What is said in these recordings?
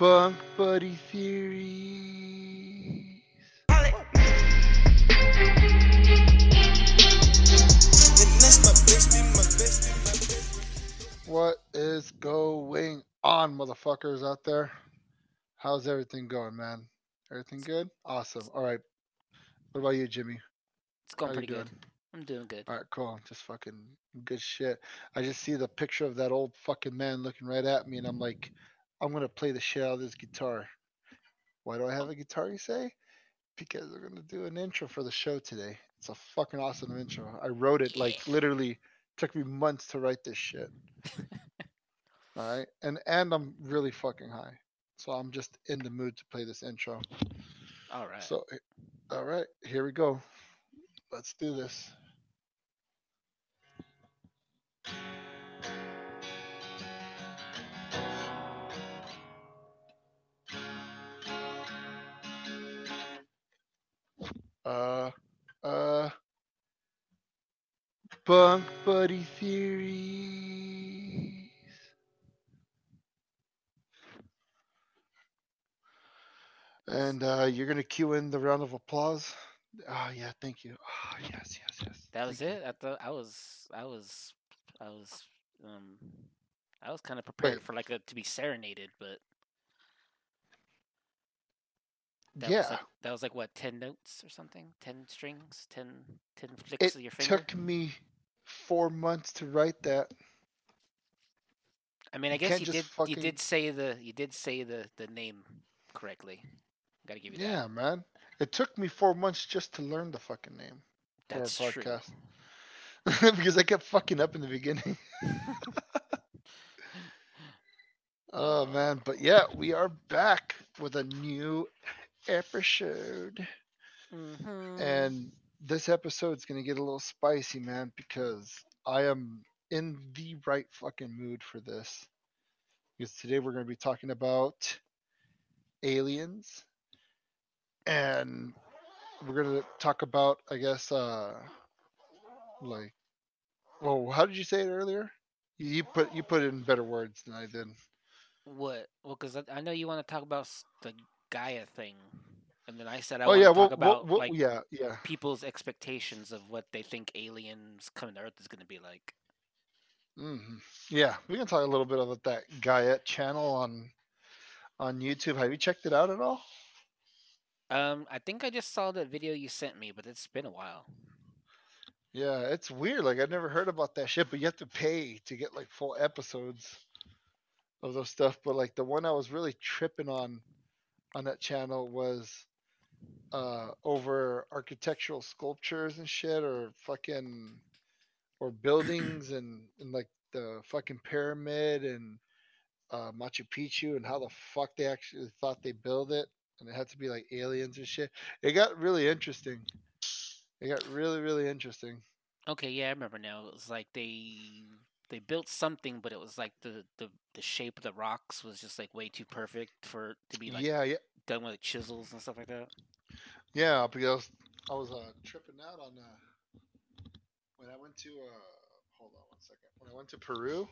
Bunk Buddy Theories. What is going on, motherfuckers out there? How's everything going, man? Everything good? Awesome. All right. What about you, Jimmy? It's going How pretty good. I'm doing good. All right, cool. Just fucking good shit. I just see the picture of that old fucking man looking right at me, and I'm like, I'm gonna play the shit out of this guitar. Why do I have a guitar? You say? Because we're gonna do an intro for the show today. It's a fucking awesome intro. I wrote it like literally took me months to write this shit. All right, and and I'm really fucking high, so I'm just in the mood to play this intro. All right. So, all right, here we go. Let's do this. Uh, uh, bunk buddy theories. And uh, you're gonna cue in the round of applause. Ah, yeah, thank you. Ah, yes, yes, yes. that was thank you. it. I thought I was, I was, I was, um, I was kind of prepared for like a to be serenaded, but that yeah, was like that was like what ten notes or something, ten strings, 10, 10 flicks it of your finger. It took me four months to write that. I mean, I you guess you did, fucking- you did say the, you did say the the name correctly. Gotta give you Yeah, that. man. It took me four months just to learn the fucking name for our That's true. podcast. because I kept fucking up in the beginning. oh man, but yeah, we are back with a new episode. Mhm. And this episode's gonna get a little spicy, man, because I am in the right fucking mood for this. Because today we're gonna be talking about aliens, and we're gonna talk about, I guess, uh, like, well, how did you say it earlier? You you put you put it in better words than I did. What? Well, because I, I know you want to talk about the Gaia thing, and then I said I oh want yeah, to well, talk about well, like yeah, yeah. people's expectations of what they think aliens coming to Earth is going to be like. hmm Yeah, we can talk a little bit about that Gaia channel on on YouTube. Have you checked it out at all? Um, I think I just saw that video you sent me, but it's been a while. Yeah, it's weird. Like I've never heard about that shit, but you have to pay to get like full episodes of those stuff. But like the one I was really tripping on on that channel was uh over architectural sculptures and shit or fucking or buildings and, and like the fucking pyramid and uh Machu Picchu and how the fuck they actually thought they built it and it had to be like aliens and shit. It got really interesting. It got really, really interesting. Okay, yeah, I remember now. It was like they they built something, but it was like the the, the shape of the rocks was just like way too perfect for it to be like yeah, yeah, done with like chisels and stuff like that. yeah. Because I was uh, tripping out on uh, when I went to uh, hold on one second. When I went to Peru,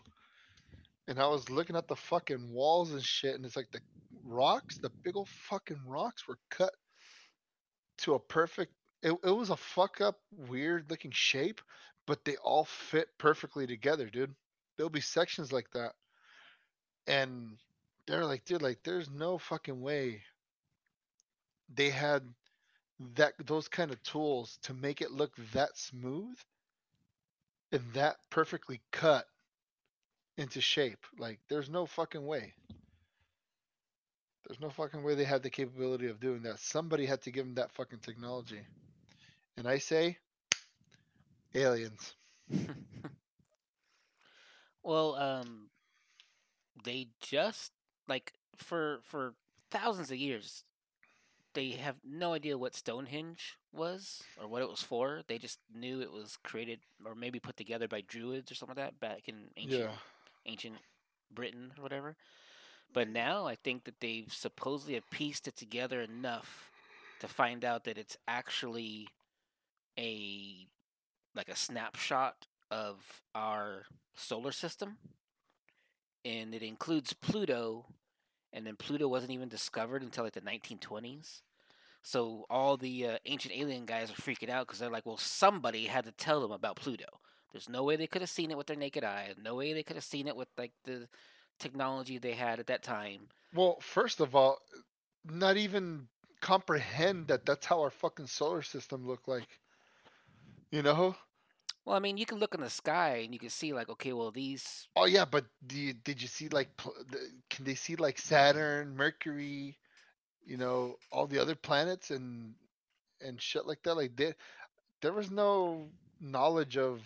and I was looking at the fucking walls and shit, and it's like the rocks, the big old fucking rocks were cut to a perfect. It, it was a fuck up, weird looking shape, but they all fit perfectly together, dude. There'll be sections like that, and they're like, dude, like, there's no fucking way they had that those kind of tools to make it look that smooth and that perfectly cut into shape. Like, there's no fucking way. There's no fucking way they had the capability of doing that. Somebody had to give them that fucking technology. And I say, aliens. well, um, they just like for for thousands of years, they have no idea what Stonehenge was or what it was for. They just knew it was created or maybe put together by druids or something like that back in ancient Yeah. ancient Britain or whatever. But now I think that they've supposedly have pieced it together enough to find out that it's actually a like a snapshot of our solar system and it includes Pluto and then Pluto wasn't even discovered until like the 1920s. So all the uh, ancient alien guys are freaking out because they're like, well, somebody had to tell them about Pluto. There's no way they could have seen it with their naked eye. No way they could have seen it with like the technology they had at that time. Well, first of all, not even comprehend that that's how our fucking solar system looked like. You know? Well, I mean, you can look in the sky and you can see like, okay, well, these. Oh yeah, but do you, did you see like? pl- the- Can they see like Saturn, Mercury, you know, all the other planets and and shit like that? Like there, there was no knowledge of,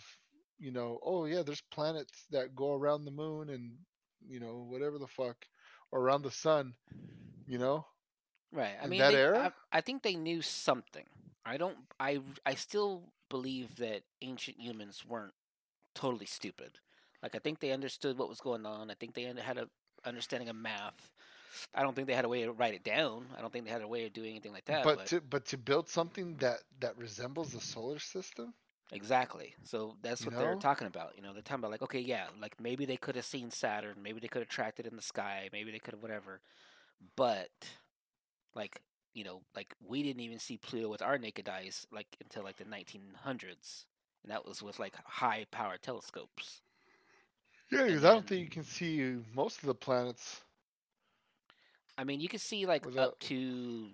you know, oh yeah, there's planets that go around the moon and you know whatever the fuck, or around the sun, you know. Right. I In mean, that they, era? I, I think they knew something. I don't. I. I still believe that ancient humans weren't totally stupid. Like I think they understood what was going on. I think they had a understanding of math. I don't think they had a way to write it down. I don't think they had a way of doing anything like that. but But, to but to build something that that resembles the solar system, exactly. So that's You what they're talking about. You know, they're talking about like, okay, yeah, like maybe they could have seen Saturn. Maybe they could have tracked it in the sky. Maybe they could have whatever. But like you know, like we didn't even see Pluto with our naked eyes like until like the 1900s, and that was with like high power telescopes. yeah, because I don't think you can see most of the planets. I mean, you can see like up to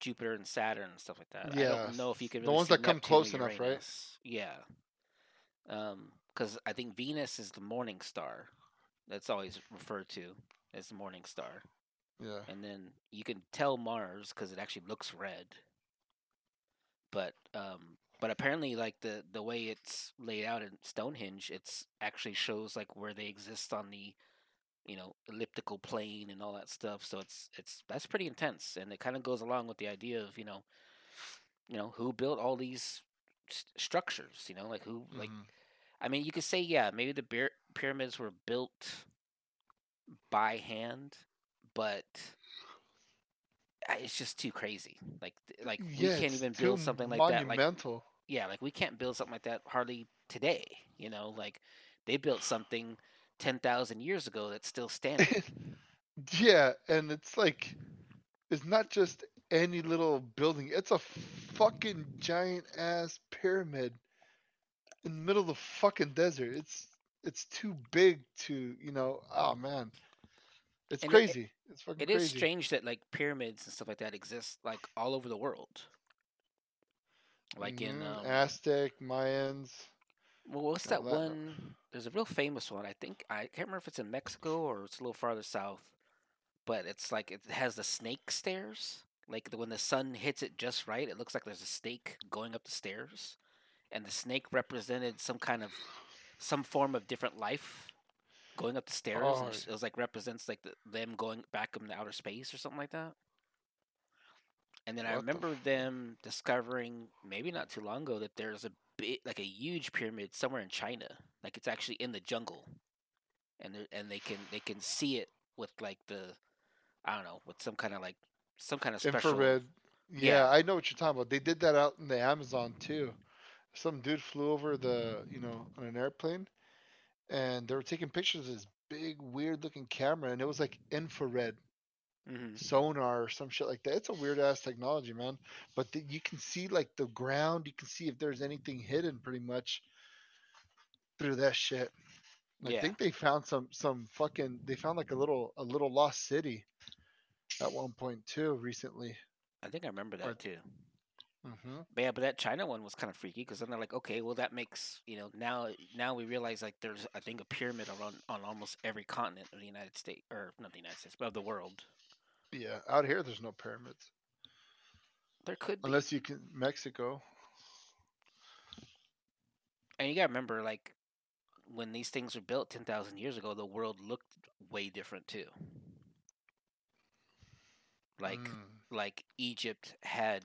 Jupiter and Saturn and stuff like that. Yeah. I don't know if you can. could the ones that come close enough, right? Yeah. Um, because I think Venus is the morning star. That's always referred to as the morning star. Yeah. and then you can tell Mars because it actually looks red. But um, but apparently, like the the way it's laid out in Stonehenge, it's actually shows like where they exist on the, you know, elliptical plane and all that stuff. So it's it's that's pretty intense, and it kind of goes along with the idea of you know, you know, who built all these s- structures. You know, like who like Mhm. I mean, you could say, yeah, maybe the pyramids were built by hand, but it's just too crazy. Like, like we can't even build something like that. Like, monumental. yeah, like we can't build something like that hardly today. You know, like they built something ten thousand years ago that's still standing. yeah, and it's like it's not just any little building. It's a fucking giant ass pyramid in the middle of the fucking desert. It's it's too big to, you know, oh man. It's And it- crazy. it's fucking It crazy. is strange that like pyramids and stuff like that exist like all over the world. Like in Mhm, um, Aztec, Mayans. Well, what's that that. one? There's a real famous one. I think I can't remember if it's in Mexico or it's a little farther south. But it's like it has the snake stairs. Like the, when the sun hits it just right, it looks like there's a snake going up the stairs, and the snake represented some kind of some form of different life going up the stairs. Oh, it was like represents like the, them going back into outer space or something like that. And then I What the remember f- them discovering maybe not too long ago that there's a bit like a huge pyramid somewhere in China. Like it's actually in the jungle, and they and they can they can see it with like the I don't know with some kind of like some kind of special. Infrared. Yeah. Yeah, I know what you're talking about. They did that out in the Amazon too. Some dude flew over the, you know, on an airplane and they were taking pictures of this big weird looking camera and it was like infrared hmm sonar or some shit like that. It's a weird ass technology, man. But the, you can see like the ground, you can see if there's anything hidden pretty much through that shit. I think they found some some fucking they found like a little a little lost city at one point too recently. I think I remember that Or- too. Hmm But yeah, but that China one was kind of freaky because then they're like, okay, well that makes you know now now we realize like there's I think a pyramid around on almost every continent of the United States or not the United States but of the world. Yeah, out here there's no pyramids There could be, unless you can Mexico. and you gotta remember like when these things were built ten thousand years ago, the world looked way different too. Like Mm. like Egypt had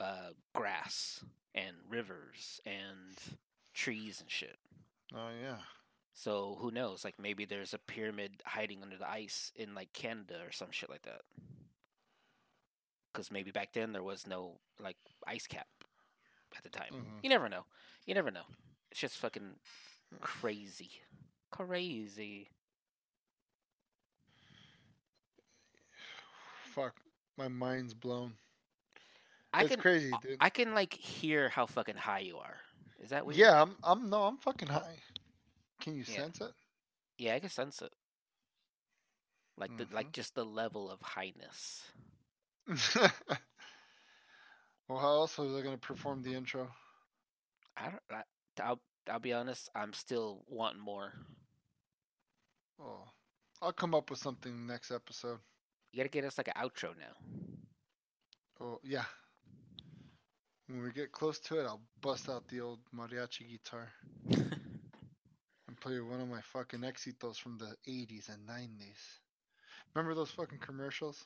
uh, grass and rivers and trees and shit. Oh yeah. So who knows? Like maybe there's a pyramid hiding under the ice in like Canada or some shit like that. Because maybe back then there was no like ice cap at the time. Mhm. You never know. You never know. It's just fucking crazy, crazy. fuck, my mind's blown. I can crazy, dude. I can like hear how fucking high you are. Is that weird? yeah, I'm. I'm no, I'm fucking high. Can you Yeah. sense it? Yeah, I can sense it. Like the Mm-hmm. like just the level of highness. well, how else was I gonna perform the intro? I don't. I, I'll I'll be honest. I'm still wanting more. Oh, I'll come up with something next episode. You gotta get us like an outro now. Oh yeah. When we get close to it, I'll bust out the old mariachi guitar and play one of my fucking éxitos from the 80s and 90s. Remember those fucking commercials?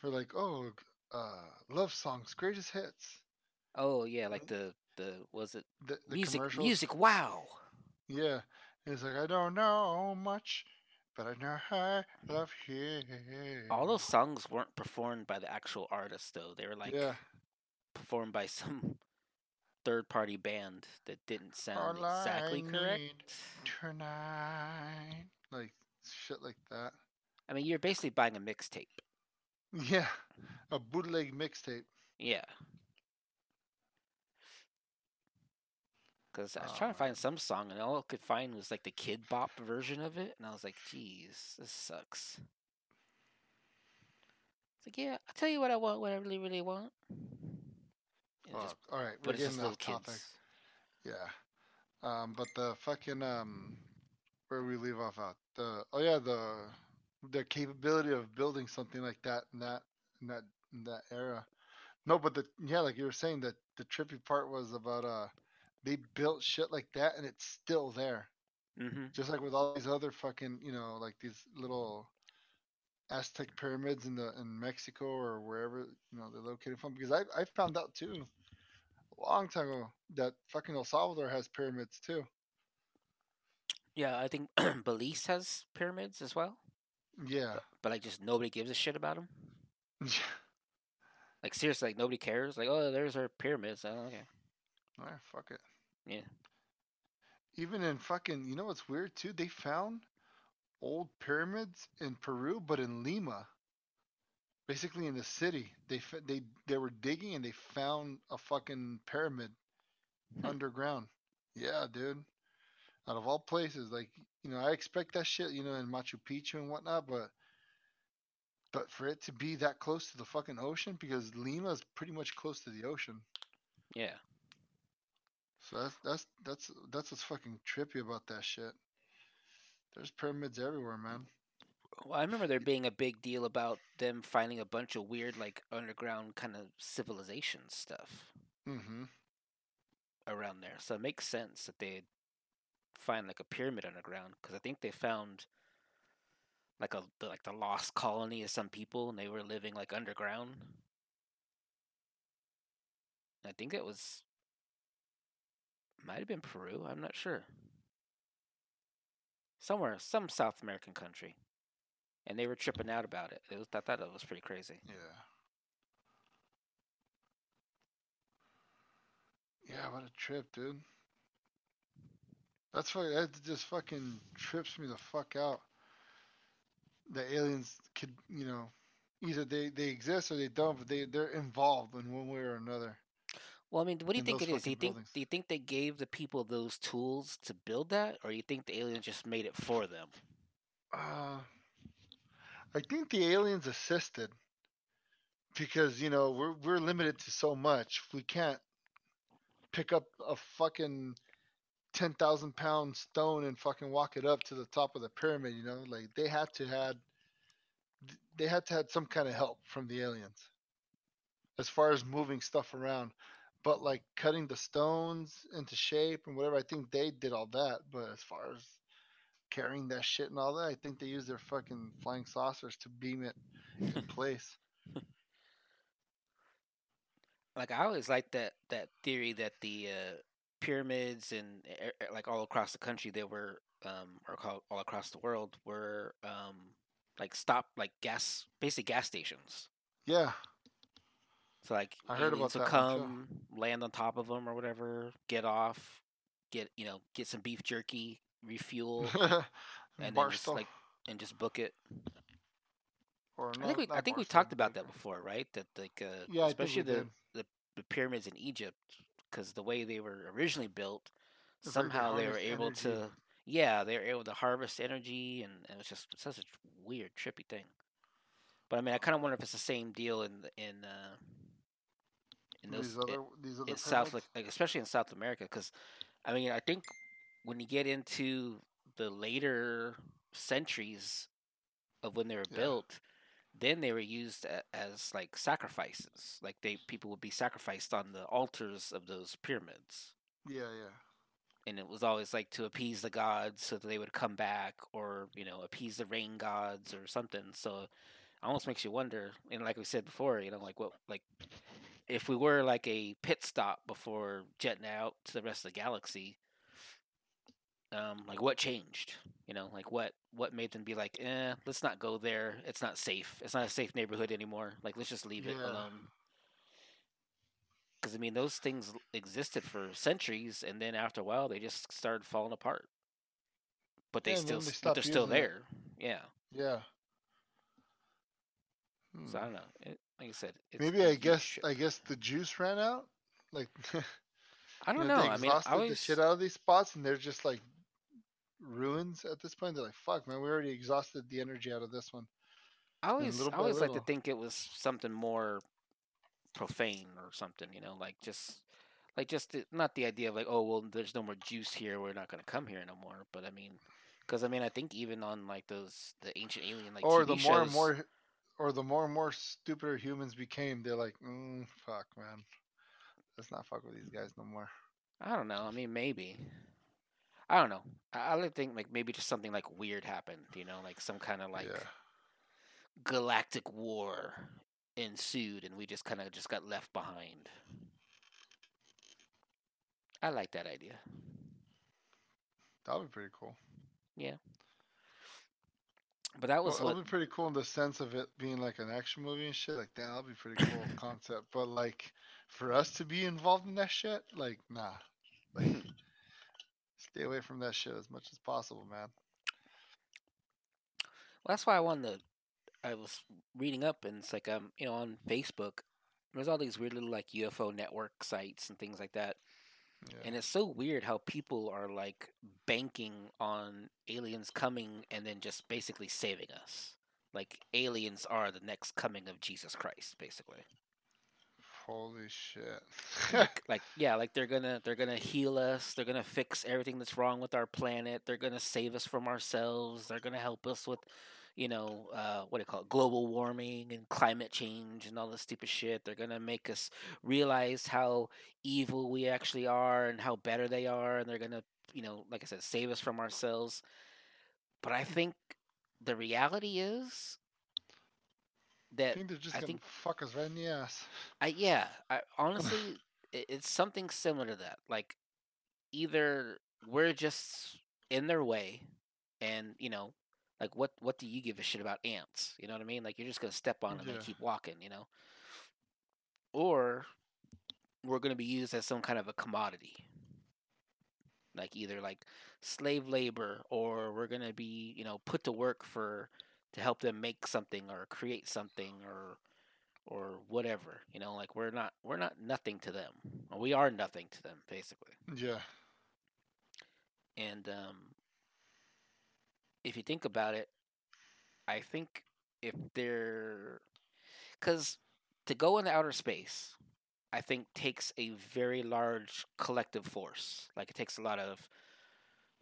For like, oh, uh, love songs, greatest hits. Oh yeah, like the the was it The, the music music? Wow. Yeah. It's like, I don't know much, but I know I love you. All those songs weren't performed by the actual artist though. They were like yeah. Performed by some third party band that didn't sound All exactly need correct. Tonight. Like, shit like that. I mean, you're basically buying a mixtape. Yeah, a bootleg mixtape. Yeah. Because I was Oh, trying to find um, some song, and all I could find was like the Kidz Bop version of it, and I was like, "Geez, this sucks." It's like, yeah, I'll tell you what I want, what I really, really want. Fuck. just- All right, we're but it's just getting off topic. kids. Yeah. Um, but the fucking um, where we leave off at the oh yeah the the capability of building something like that in that in that in that era. No, but the yeah, like you were saying that the trippy part was about uh they built shit like that and it's still there. Mm-hmm. just like with all these other fucking you know like these little aztec pyramids in the in mexico or wherever you know they're located from because i i found out too long time ago that fucking el salvador has pyramids too Yeah, I think Belize has pyramids as well, yeah but like just nobody gives a shit about them. Like seriously, like nobody cares. Like, oh, there's our pyramids. Oh, okay. Alright, fuck it Yeah. even in fucking you know what's weird too they found old pyramids in peru but in lima basically in the city they they they were digging and they found a fucking pyramid Hmm. underground. Yeah dude. Out of all places like you know i expect that shit you know in machu picchu and whatnot but but for it to be that close to the fucking ocean because lima is pretty much close to the ocean. Yeah. so that's that's that's that's what's fucking trippy about that shit. There's pyramids everywhere man Well, I remember there being a big deal about them finding a bunch of weird, like underground kind of civilization stuff mm-hmm around there. So it makes sense that they'd find like a pyramid underground because I think they found like a the, like the lost colony of some people and they were living like underground. I think it was might have been Peru. I'm not sure. Somewhere, some South American country, and they were tripping out about it. It was I thought it was pretty crazy. yeah yeah what a trip dude that's why that just fucking trips me the fuck out the aliens could you know either they they exist or they don't but they they're involved in one way or another Well, I mean, what do you think it is? Do you think buildings. do you think they gave the people those tools to build that, or you think the aliens just made it for them? Uh, I think the aliens assisted because you know we're we're limited to so much. We can't pick up a fucking ten thousand pound stone and fucking walk it up to the top of the pyramid. You know, like they had to had they had to had some kind of help from the aliens as far as moving stuff around. But like cutting the stones into shape and whatever, I think they did all that. But as far as carrying that shit and all that. I think they use their fucking flying saucers to beam it in place. Like I always liked that that theory that the uh, pyramids and like all across the country they were um or called all across the world were um like stop like gas basic gas stations. Yeah, So like I heard about will that come, land on top of them or whatever, get off, get you know get some beef jerky, refuel, and then just like and just book it. Or I think we I think we talked about that before, right? That like uh, Yeah, I think we especially the, the the pyramids in Egypt, because the way they were originally built, they somehow they were able energy. to yeah they were able to harvest energy, and, and it was just such a weird, trippy thing. But I mean, I kind of wonder if it's the same deal in in uh, in those these other these other in South, like, like especially in South America, because I mean, I think when you get into the later centuries of when they were Yeah. built, then they were used as like sacrifices. Like they people would be sacrificed on the altars of those pyramids, Yeah, yeah. and it was always like to appease the gods so that they would come back, or you know, appease the rain gods or something. So it almost makes you wonder. And like we said before, you know, like what like if we were like a pit stop before jetting out to the rest of the galaxy, um, like what changed? You know, like what what made them be like, eh, let's not go there. It's not safe. It's not a safe neighborhood anymore. Like let's just leave it alone. Because I mean, those things existed for centuries, and then after a while, they just started falling apart. But they Yeah, still, they but they're still using it. there. Yeah. Yeah. So I Hmm. don't know. It, like I said, it's, Maybe I guess shit. I guess the juice ran out. Like I don't you know. They I mean, I always the shit out of these spots, and they're just like ruins at this point. They're like, "Fuck, man, we already exhausted the energy out of this one." I always, I always like to think it was something more profane or something, you know, like just, like just the, not the idea of like, oh well, there's no more juice here, we're not gonna come here no more. But I mean, because I mean, I think even on like those the ancient alien like or TV the more shows, and more, or the more and more stupider humans became, they're like, mm, "Fuck, man, let's not fuck with these guys no more." I don't know. I mean, maybe. I don't know. I, I to think like maybe just something like weird happened, you know, like some kind of like yeah, galactic war ensued, and we just kind of just got left behind. I like that idea. that would be pretty cool. Yeah. But that was that what would be pretty cool in the sense of it being like an action movie and shit. Like, that'd be pretty cool concept. But like, for us to be involved in that shit, like, nah, like, stay away from that shit as much as possible, man. Well, that's why I wanted to. I was reading up, and it's like um, you know, on Facebook, there's all these weird little like UFO network sites and things like that, Yeah. and it's so weird how people are like banking on aliens coming and then just basically saving us. Like aliens are the next coming of Jesus Christ, basically. Holy shit. like, like yeah, like they're gonna they're gonna heal us. They're gonna fix everything that's wrong with our planet. They're gonna save us from ourselves. They're gonna help us with, you know, uh, what do you call it, global warming and climate change and all this stupid shit. They're gonna make us realize how evil we actually are and how better they are, and they're gonna, you know, like I said, save us from ourselves. But I think the reality is I that think they're just I gonna think- fuck us right in the ass. I yeah, I honestly i- it's something similar to that. Like either we're just in their way and, you know, like what what do you give a shit about ants? You know what I mean? Like you're just to step on them Yeah. and keep walking, you know? Or we're to be used as some kind of a commodity. Like either like slave labor or we're to be, you know, put to work for to help them make something or create something or or whatever you know like we're not we're not nothing to them. We are nothing to them basically. Yeah. and um if you think about it i think if they're because to go into outer space i think takes a very large collective force. Like it takes a lot of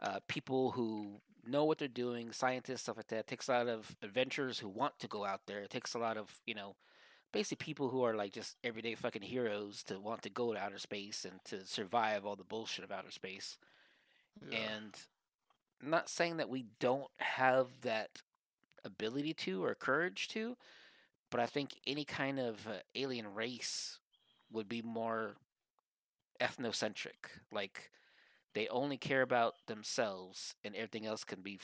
uh, people who know what they're doing scientists stuff like that it takes a lot of adventurers who want to go out there it takes a lot of you know basically people who are like just everyday fucking heroes to want to go to outer space and to survive all the bullshit of outer space yeah. and I'm not saying that we don't have that ability to or courage to, but I think any kind of uh, alien race would be more ethnocentric. Like they only care about themselves, and everything else can be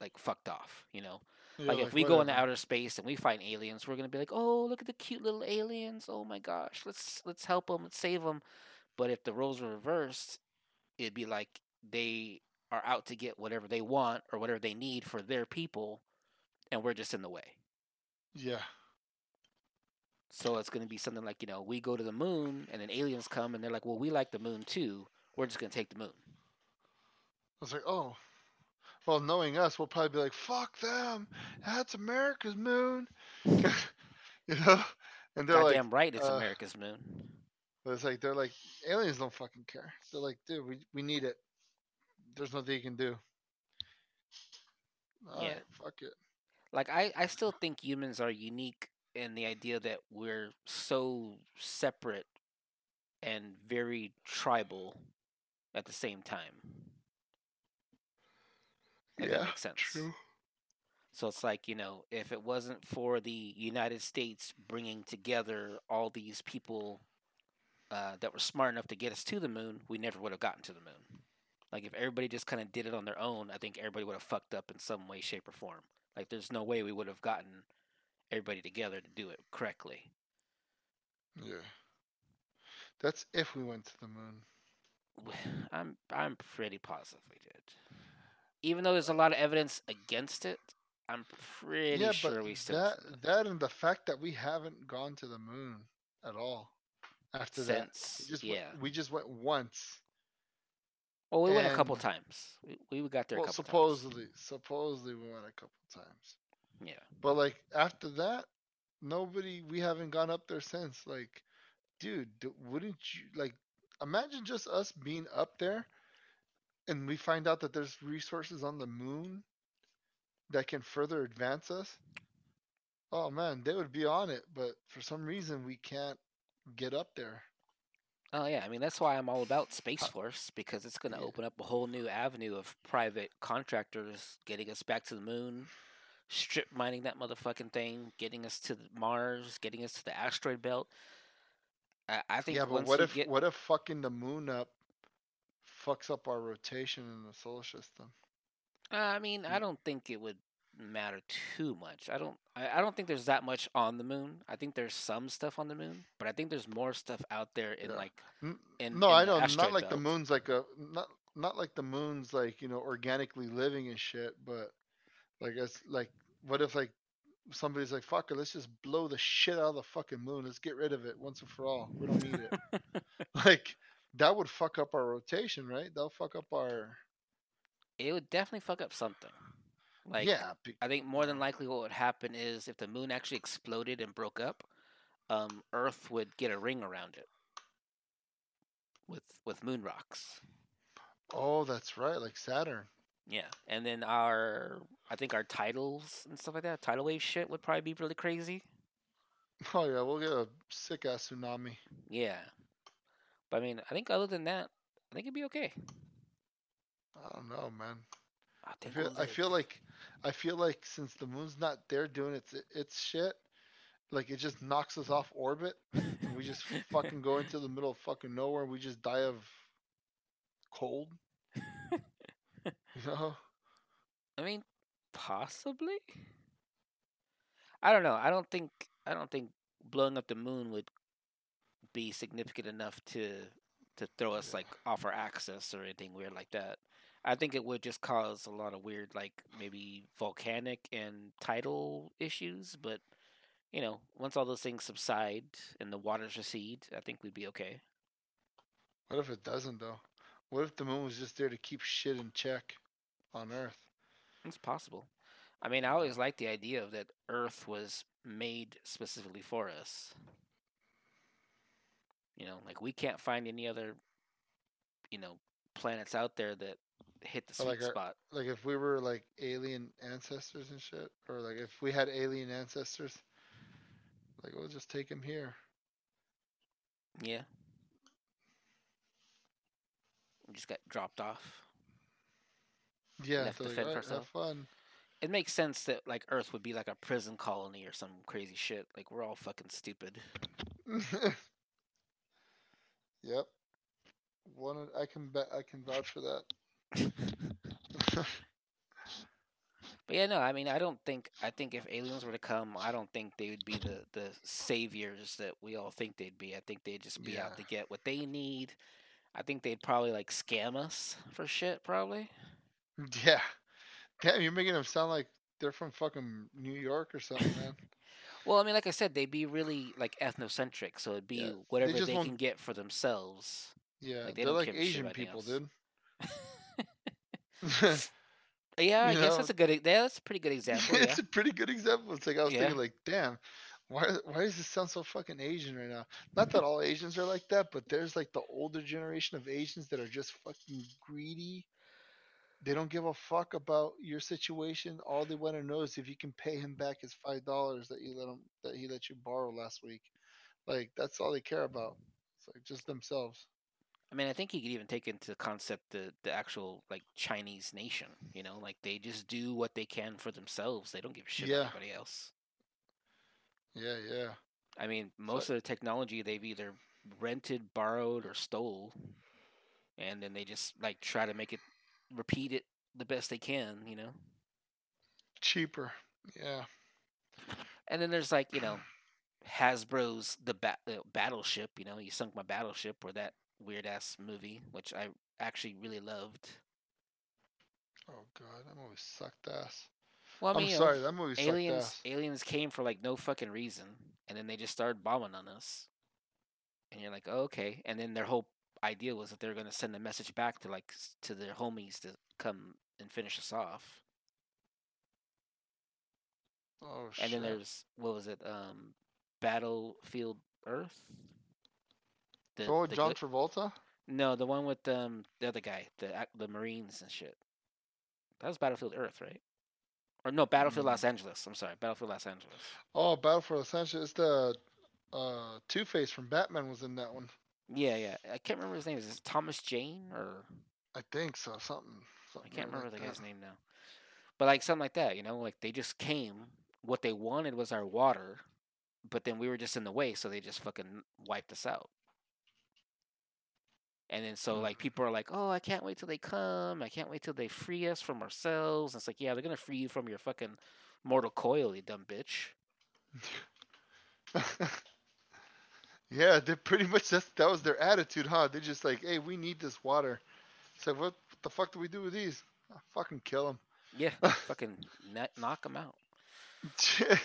like fucked off. You know, Yeah, like if we go into outer space and we find aliens, we're gonna be like, "Oh, look at the cute little aliens! Oh my gosh, let's let's help them, let's save them." But if the roles were reversed, it'd be like they are out to get whatever they want or whatever they need for their people, and we're just in the way. Yeah. So it's going to be something like, you know, we go to the moon and then aliens come and they're like, well, we like the moon too. We're just going to take the moon. I was like, oh. Well, knowing us, we'll probably be like, fuck them. That's America's moon. you know? And they're Goddamn like, right, it's uh, America's moon. but it's like, they're like, aliens don't fucking care. They're like, dude, we, we need it. There's nothing you can do. All Yeah. right, fuck it. Like, I, I still think humans are unique in the idea that we're so separate and very tribal at the same time. If that yeah, makes sense. true. So it's like, you know, if it wasn't for the United States bringing together all these people uh, that were smart enough to get us to the moon, we never would have gotten to the moon. Like, if everybody just kind of did it on their own, I think everybody would have fucked up in some way, shape, or form. Like, there's no way we would have gotten everybody together to do it correctly. Yeah. That's if we went to the moon. I'm I'm pretty positive we did. Even though there's a lot of evidence against it, I'm pretty yeah, sure we still that that and the fact that we haven't gone to the moon at all after that. We just yeah. went, we just went once. Well, we went a couple times. We, we got there a Well, couple supposedly, supposedly we went a couple times. times. Yeah. But like after that, nobody. We haven't gone up there since. Like, dude, wouldn't you like? Imagine just us being up there, and we find out that there's resources on the moon that can further advance us. Oh man, they would be on it, but for some reason we can't get up there. Oh yeah, I mean that's why I'm all about Space Uh, Force because it's going to yeah. open up a whole new avenue of private contractors getting us back to the moon, strip mining that motherfucking thing, getting us to Mars, getting us to the asteroid belt. I, I think Yeah, but what if get, what if fucking the moon up fucks up our rotation in the solar system? Uh, I mean, I don't think it would matter too much. I don't. I, I don't think there's that much on the moon. I think there's some stuff on the moon, but I think there's more stuff out there in Yeah. like in. no, in I know, not like the moon's like a not not like the moon's like you know organically living and shit, but like it's like what if like somebody's like fuck it, let's just blow the shit out of the fucking moon, let's get rid of it once and for all. We don't need it. like that would fuck up our rotation, right? That'll fuck up our It would definitely fuck up something. Like yeah. be- I think more than likely what would happen is if the moon actually exploded and broke up, um, Earth would get a ring around it with with moon rocks. Oh, that's right, like Saturn. Yeah, and then our I think our titles and stuff like that, tidal wave shit would probably be really crazy. Oh yeah, we'll get a sick ass tsunami. Yeah, but I mean, I think other than that, I think it'd be okay. I don't know, man. I I feel, we'll I feel like I feel like since the moon's not there doing its its shit, like it just knocks us off orbit and we just fucking go into the middle of fucking nowhere and we just die of cold. Know? I mean, possibly. I don't know. I don't think. I don't think blowing up the moon would be significant enough to to throw us like off our axis or anything weird like that. I think it would just cause a lot of weird, like maybe volcanic and tidal issues. But you know, once all those things subside and the waters recede, I think we'd be okay. What if it doesn't though? What if the moon was just there to keep shit in check on Earth? It's possible. I mean, I always liked the idea of that Earth was made specifically for us. You know, like we can't find any other, you know, planets out there that hit the sweet like our- spot. Like if we were like alien ancestors and shit, or like if we had alien ancestors, like we'll just take them here. Yeah. We just got dropped off. Yeah, Left to like, fend for uh, "Alright, have ourselves." fun. It makes sense that like Earth would be like a prison colony or some crazy shit. Like we're all fucking stupid. yep. One, I can bet I can vouch for that. But yeah, no, I mean, I don't think. I think if aliens were to come, I don't think they would be the the saviors that we all think they'd be. I think they'd just be out to get what they need. I think they'd probably like scam us for shit, probably. yeah. Damn, you're making them sound like they're from fucking New York or something, man. Well, I mean, like I said, they'd be really like ethnocentric, so it'd be Yeah, whatever they, won't- can get for themselves. Yeah, Like, they they're don't like Asian people, dude. Yeah, I You guess know? that's a good. Yeah, that's a pretty good example. Yeah. it's a pretty good example. It's like I was Yeah. thinking, like, damn, why why does this sound so fucking Asian right now? Not that all Asians are like that, but there's like the older generation of Asians that are just fucking greedy. They don't give a fuck about your situation. All they want to know is if you can pay him back his five dollars that you let him that he let you borrow last week. Like that's all they care about. It's like just themselves. I mean, I think you could even take into concept the the actual like Chinese nation. You know, like they just do what they can for themselves. They don't give a shit Yeah. about anybody else. Yeah, yeah. I mean, most of the technology they've either rented, borrowed, or stole, and then they just like try to make it repeat it the best they can. You know. Cheaper. Yeah. And then there's like you know, Hasbro's the ba- uh, battleship. You know, you sunk my battleship, or that weird ass movie, which I actually really loved. Oh god, that movie sucked ass. Well, I mean, you know, sorry, that movie sucked aliens ass. aliens came for like no fucking reason, and then they just started bombing on us. And you're like, oh, okay. And then their whole idea was that they were gonna send a message back to like to their homies to come and finish us off. Oh shit. And then there's what was it? Um, Battlefield Earth. The, oh, the John good- Travolta. No, the one with um the other guy, the the Marines and shit. That was Battlefield Earth, right? Or no, Battlefield Mm. Los Angeles. I'm sorry, Battlefield Los Angeles. Oh, Battle for Los Angeles. The uh, Two Face from Batman was in that one. Yeah, yeah. I can't remember his name. Is it Thomas Jane or I think so. Something. I can't remember like the guy's that. name now. But like something like that, you know, like they just came. What they wanted was our water, but then we were just in the way, so they just fucking wiped us out. And then so Mm. like people are like, "Oh, I can't wait till they come. I can't wait till they free us from ourselves." And it's like, "Yeah, they're gonna free you from your fucking mortal coil, you dumb bitch." yeah, they pretty much that's, that was their attitude, huh? They're just like, hey, we need this water. So what, what the fuck do we do with these? Oh, fucking kill them. Yeah, fucking kn- knock them out.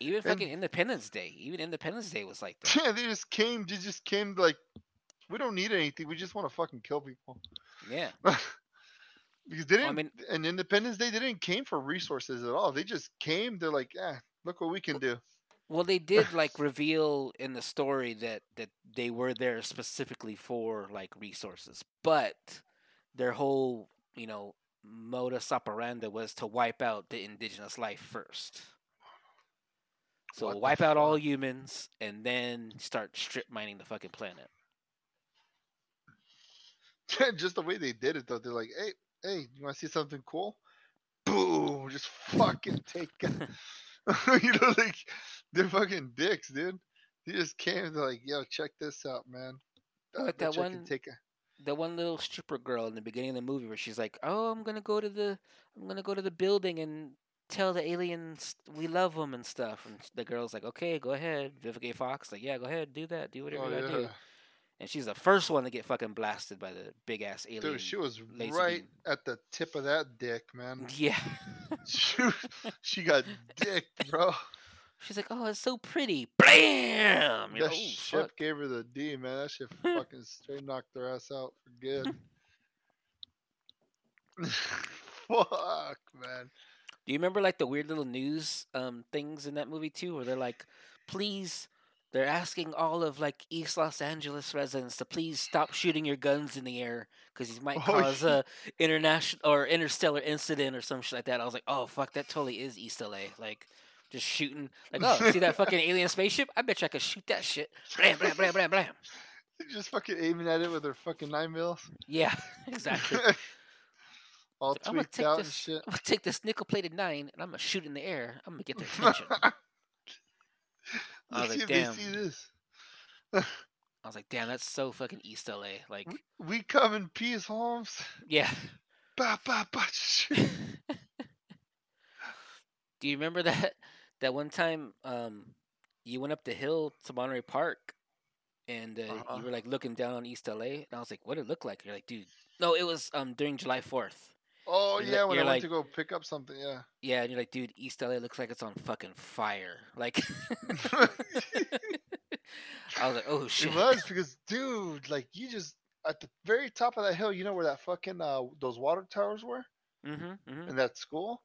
Even And- fucking Independence Day. Even Independence Day was like that. yeah, they just came. They just came like, we don't need anything. We just want to fucking kill people. Yeah. Because they Well, I didn't, mean- and Independence Day, they didn't came for resources at all. They just came. They're like, yeah, look what we can do. Well, they did like reveal in the story that that they were there specifically for like resources, but their whole you know modus operandi was to wipe out the indigenous life first. So What wipe out all humans and then start strip mining the fucking planet. just the way they did it, though. They're like, hey, hey, you want to see something cool? Boom, just fucking take. you know, like they're fucking dicks, dude. They just came. Like, yo, check this out, man. Uh, that you I can one- Take a, The one little stripper girl in the beginning of the movie where she's like, "Oh, I'm gonna go to the, I'm gonna go to the building and tell the aliens we love them and stuff." And the girl's like, "Okay, go ahead." Vivica Fox like, "Yeah, go ahead, do that, do whatever oh, you gotta do." Oh, And she's the first one to get fucking blasted by the big ass alien. Dude, she was right beam. at the tip of that dick, man. Yeah. she, she got dick, bro. she's like, "Oh, it's so pretty." Blam! You're That "Oh, ship fuck." gave her the D, man. That shit fucking straight knocked her ass out for good. Fuck, man. Do you remember like the weird little news um things in that movie too, where they're like, "Please." They're asking all of like East Los Angeles residents to please stop shooting your guns in the air because you might Oh, cause yeah. a international or interstellar incident or some shit like that. I was like, oh fuck, that totally is East LA. Like, just shooting. Like, oh, see that fucking alien spaceship? I bet you I could shoot that shit. Blam, blam, blam, blam, blam. Just fucking aiming at it with her fucking nine mils. Yeah, exactly. All I'm gonna tweaked take out and shit. I'm gonna take this nickel plated nine and I'm gonna shoot in the air. I'm gonna get their attention. I was like, damn. see this. I was like, damn, that's so fucking East LA. Like, We come in peace, Holmes. yeah. Bah, bah, bah. Do you remember that that one time um you went up the hill to Monterey Park and uh, Uh-huh. you were like looking down on East LA and I was like, what did it look like? You're like, dude, no, it was um during July Fourth. Oh yeah, like- when I went like- to go pick up something, yeah. Yeah, and you're like, dude, East LA looks like it's on fucking fire. Like, I was like, oh shit. It was because, dude, like you just at the very top of that hill, you know where that fucking uh those water towers were Mm-hmm, mm-hmm. in that school.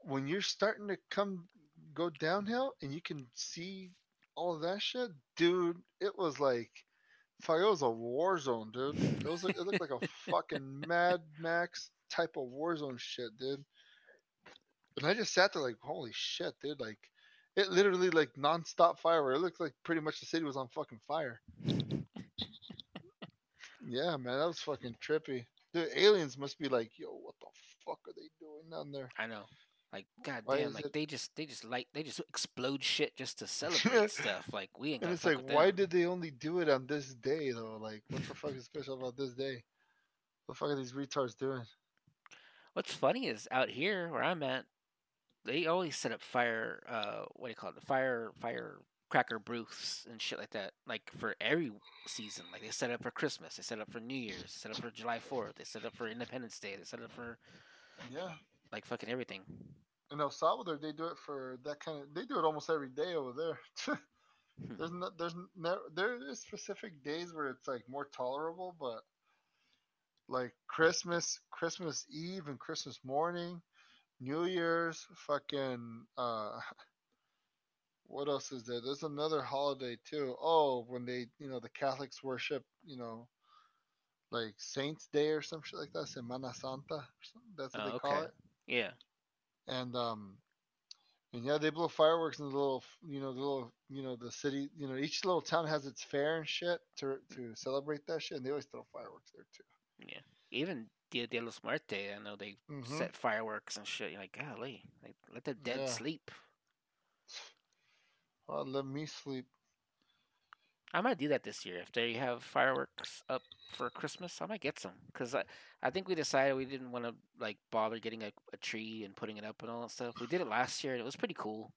When you're starting to come go downhill and you can see all of that shit, dude, it was like, fuck, it was a war zone, dude. It was like, it looked like a fucking Mad Max type of war zone shit, dude. And I just sat there like, holy shit, dude, like. It literally like nonstop firework. It looked like pretty much the city was on fucking fire. Yeah, man, that was fucking trippy. The aliens must be like, yo, what the fuck are they doing down there? I know. Like, goddamn, like it- they just they just like they just explode shit just to celebrate stuff. Like we ain't And it's like, why them. did they only do it on this day though? Like, what the fuck is special about this day? What the fuck are these retards doing? What's funny is out here where I'm at, they always set up fire. Uh, what do you call it? The fire cracker booths and shit like that. Like for every season. Like they set up for Christmas. They set up for New Year's. They set up for July Fourth. They set up for Independence Day. They set up for Yeah. like fucking everything. In El Salvador, they do it for that kind of. They do it almost every day over there. there's no, there's never there is specific days where it's like more tolerable, but like Christmas, Christmas Eve and Christmas morning, New Year's, fucking uh, what else is there? There's another holiday too. Oh, when they you know the Catholics worship, you know, like Saints Day or some shit like that, Semana Santa. Or something. That's what Oh, they call okay. it Yeah. and um and yeah they blow fireworks in the little you know the little you know the city you know each little town has its fair and shit to to celebrate that shit and they always throw fireworks there too Even Dia de los Muertos, I know they Mhm. set fireworks and shit. You're like, golly, like let the dead Yeah. sleep. oh let me sleep I might do that this year. If they have fireworks up for Christmas, I might get some. Cause I, I think we decided we didn't want to like bother getting a, a tree and putting it up and all that stuff. We did it last year and it was pretty cool.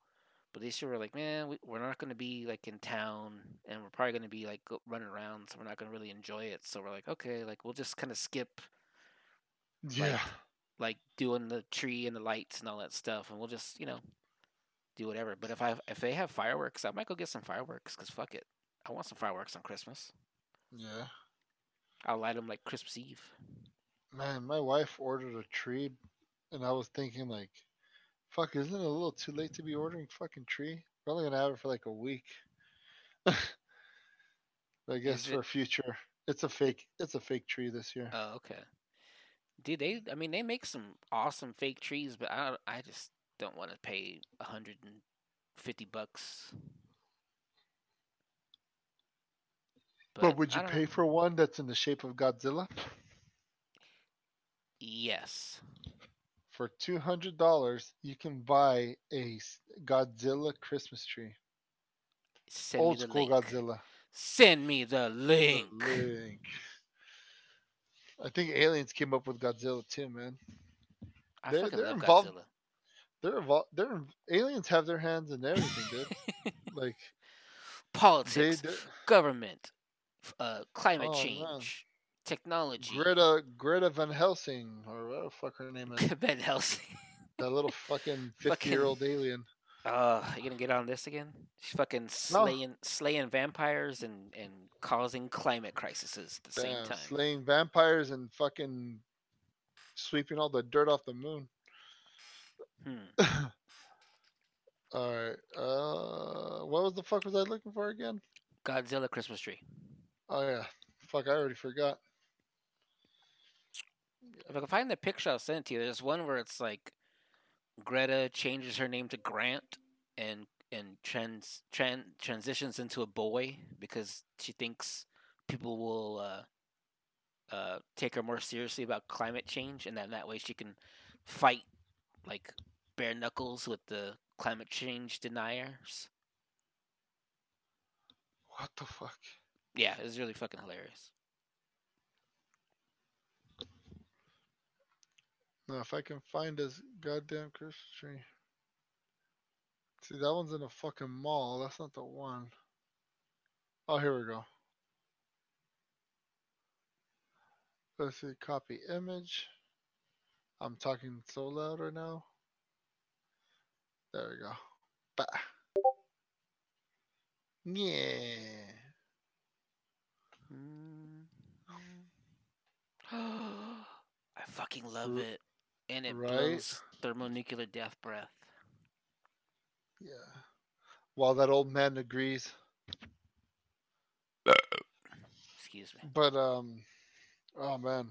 But this year we're like, man, we, we're not going to be like in town and we're probably going to be like go, running around, so we're not going to really enjoy it. So we're like, okay, like we'll just kind of skip yeah like doing the tree and the lights and all that stuff, and we'll just you know do whatever. But if I if they have fireworks, I might go get some fireworks. Cause fuck it, I want some fireworks on Christmas. yeah I'll light them like Christmas Eve. man my wife ordered a tree and i was thinking like fuck isn't it a little too late to be ordering fucking tree we're only gonna have it for like a week i guess for future it's a fake it's a fake tree this year Oh, okay. Dude, they I mean they make some awesome fake trees, but I I just don't want to pay a hundred and fifty bucks. But would you pay for one that's in the shape of Godzilla? Yes. For two hundred dollars, you can buy a Godzilla Christmas tree, Send old me the school link. Godzilla. Send me the The link. link. I think aliens came up with Godzilla too, man. I They're- fucking they're love involved- Godzilla. They're evol- they're aliens have their hands in everything, dude. like Politics, they government, uh, climate Oh, man. Technology. Greta Greta Van Helsing or what the fuck her name is. Van Helsing. that little fucking Fucking- fifty year old alien. Uh, you gonna get on this again? She's fucking slaying, slaying vampires and and causing climate crises at the same time. slaying vampires and fucking sweeping all the dirt off the moon. Hmm. All right. Uh, what was the fuck was I looking for again? Godzilla Christmas tree. Oh yeah. Fuck, I already forgot. If I can find the picture, I'll send it to you. There's one where it's like Greta changes her name to Grant and and trans tran, transitions into a boy because she thinks people will uh, uh, take her more seriously about climate change, and then that way she can fight like bare knuckles with the climate change deniers. What the fuck? Yeah, it was really fucking hilarious. No, if I can find this goddamn Christmas tree. See, that one's in a fucking mall. That's not the one. Oh, here we go. Let's see, copy image. I'm talking so loud right now. There we go. Bah. Yeah. Mm. I fucking love it. And it right? blows thermonuclear death breath. Yeah. While that old man agrees. Excuse me. But um oh man.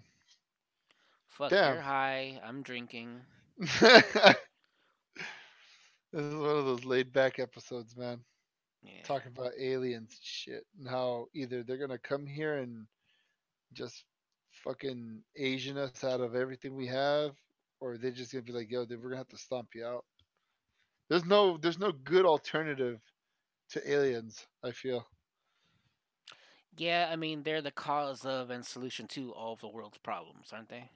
Fuck, Damn. you're high. I'm drinking. this is one of those laid back episodes, man. Yeah. Talking about aliens and shit and how either they're gonna come here and just fucking Asian us out of everything we have, or they're just gonna be like, yo, we're gonna have to stomp you out. There's no there's no good alternative to aliens, I feel. Yeah, I mean, they're the cause of and solution to all of the world's problems, aren't they?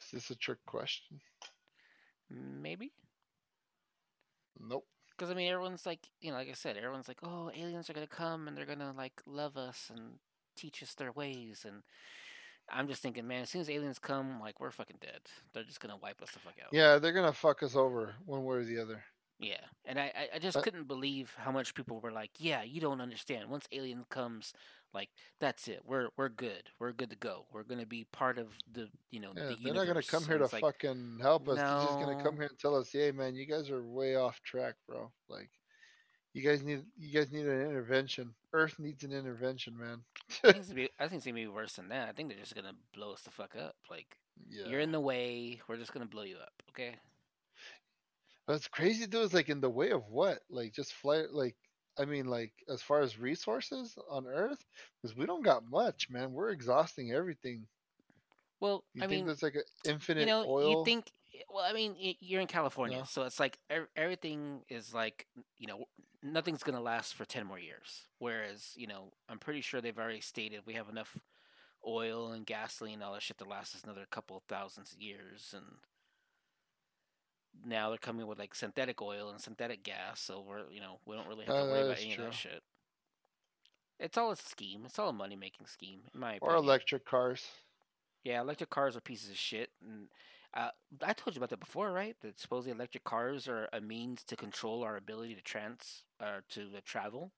Is this a trick question? Maybe. Nope. Because I mean, everyone's like, you know, like I said, everyone's like, oh, aliens are gonna come and they're gonna like love us and teach us their ways. And I'm just thinking, man, as soon as aliens come, like we're fucking dead. They're just gonna wipe us the fuck out. Yeah, they're gonna fuck us over one way or the other. Yeah, and I, I- just But- couldn't believe how much people were like, "Yeah, you don't understand. Once Alien comes, like that's it. We're we're good. We're good to go. We're gonna be part of the you know Yeah, the they're not gonna come here to like, fucking help us. They're just gonna come here and tell us, "Hey, man, you guys are way off track, bro. Like, you guys need you guys need an intervention. Earth needs an intervention, man." I think it's gonna be, I think it's gonna be worse than that. I think they're just gonna blow us the fuck up. Like yeah. you're in the way. We're just gonna blow you up. Okay. What's crazy though is like in the way of what? Like just fly like I mean like as far as resources on Earth, because we don't got much, man. We're exhausting everything. Well, You I think mean, there's like an infinite you know, oil? you think. Well, I mean, you're in California, No. so it's like everything is like, you know, nothing's gonna last for ten more years. Whereas, you know, I'm pretty sure they've already stated we have enough oil and gasoline, and all that shit to last us another couple of thousands of years, and now they're coming with like synthetic oil and synthetic gas, so we're, you know, we don't really have to Uh, worry about any of that shit. It's all a scheme. It's all a money making scheme, in my opinion. or opinion. electric cars. Yeah, electric cars are pieces of shit, and uh, I told you about that before, right? That supposedly electric cars are a means to control our ability to trans or to uh, travel.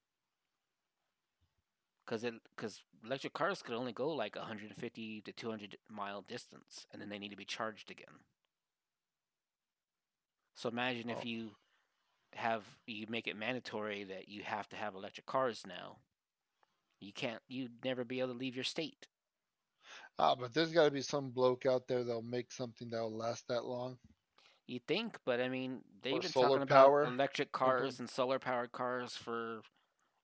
Because it because electric cars could only go like 150 to 200 mile distance, and then they need to be charged again. So imagine Oh. if you have you make it mandatory that you have to have electric cars now. You can't. You'd never be able to leave your state. Ah, but there's got to be some bloke out there that'll make something that'll last that long. You think, but I mean, they've Or been talking about electric They've cars and solar powered cars for,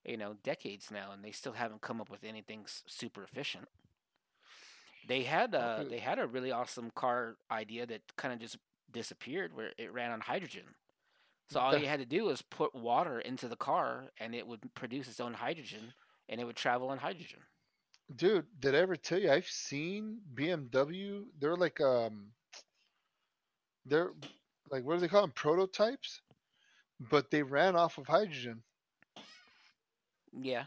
you know, decades now, and they still haven't come up with anything super efficient. They had a Okay. they had a really awesome car idea that kind of just disappeared, where it ran on hydrogen. So all you had to do was put water into the car, and it would produce its own hydrogen, and it would travel on hydrogen. Dude, did I ever tell you I've seen BMW? They're like um, they're like what do they call them? Prototypes, but they ran off of hydrogen. Yeah,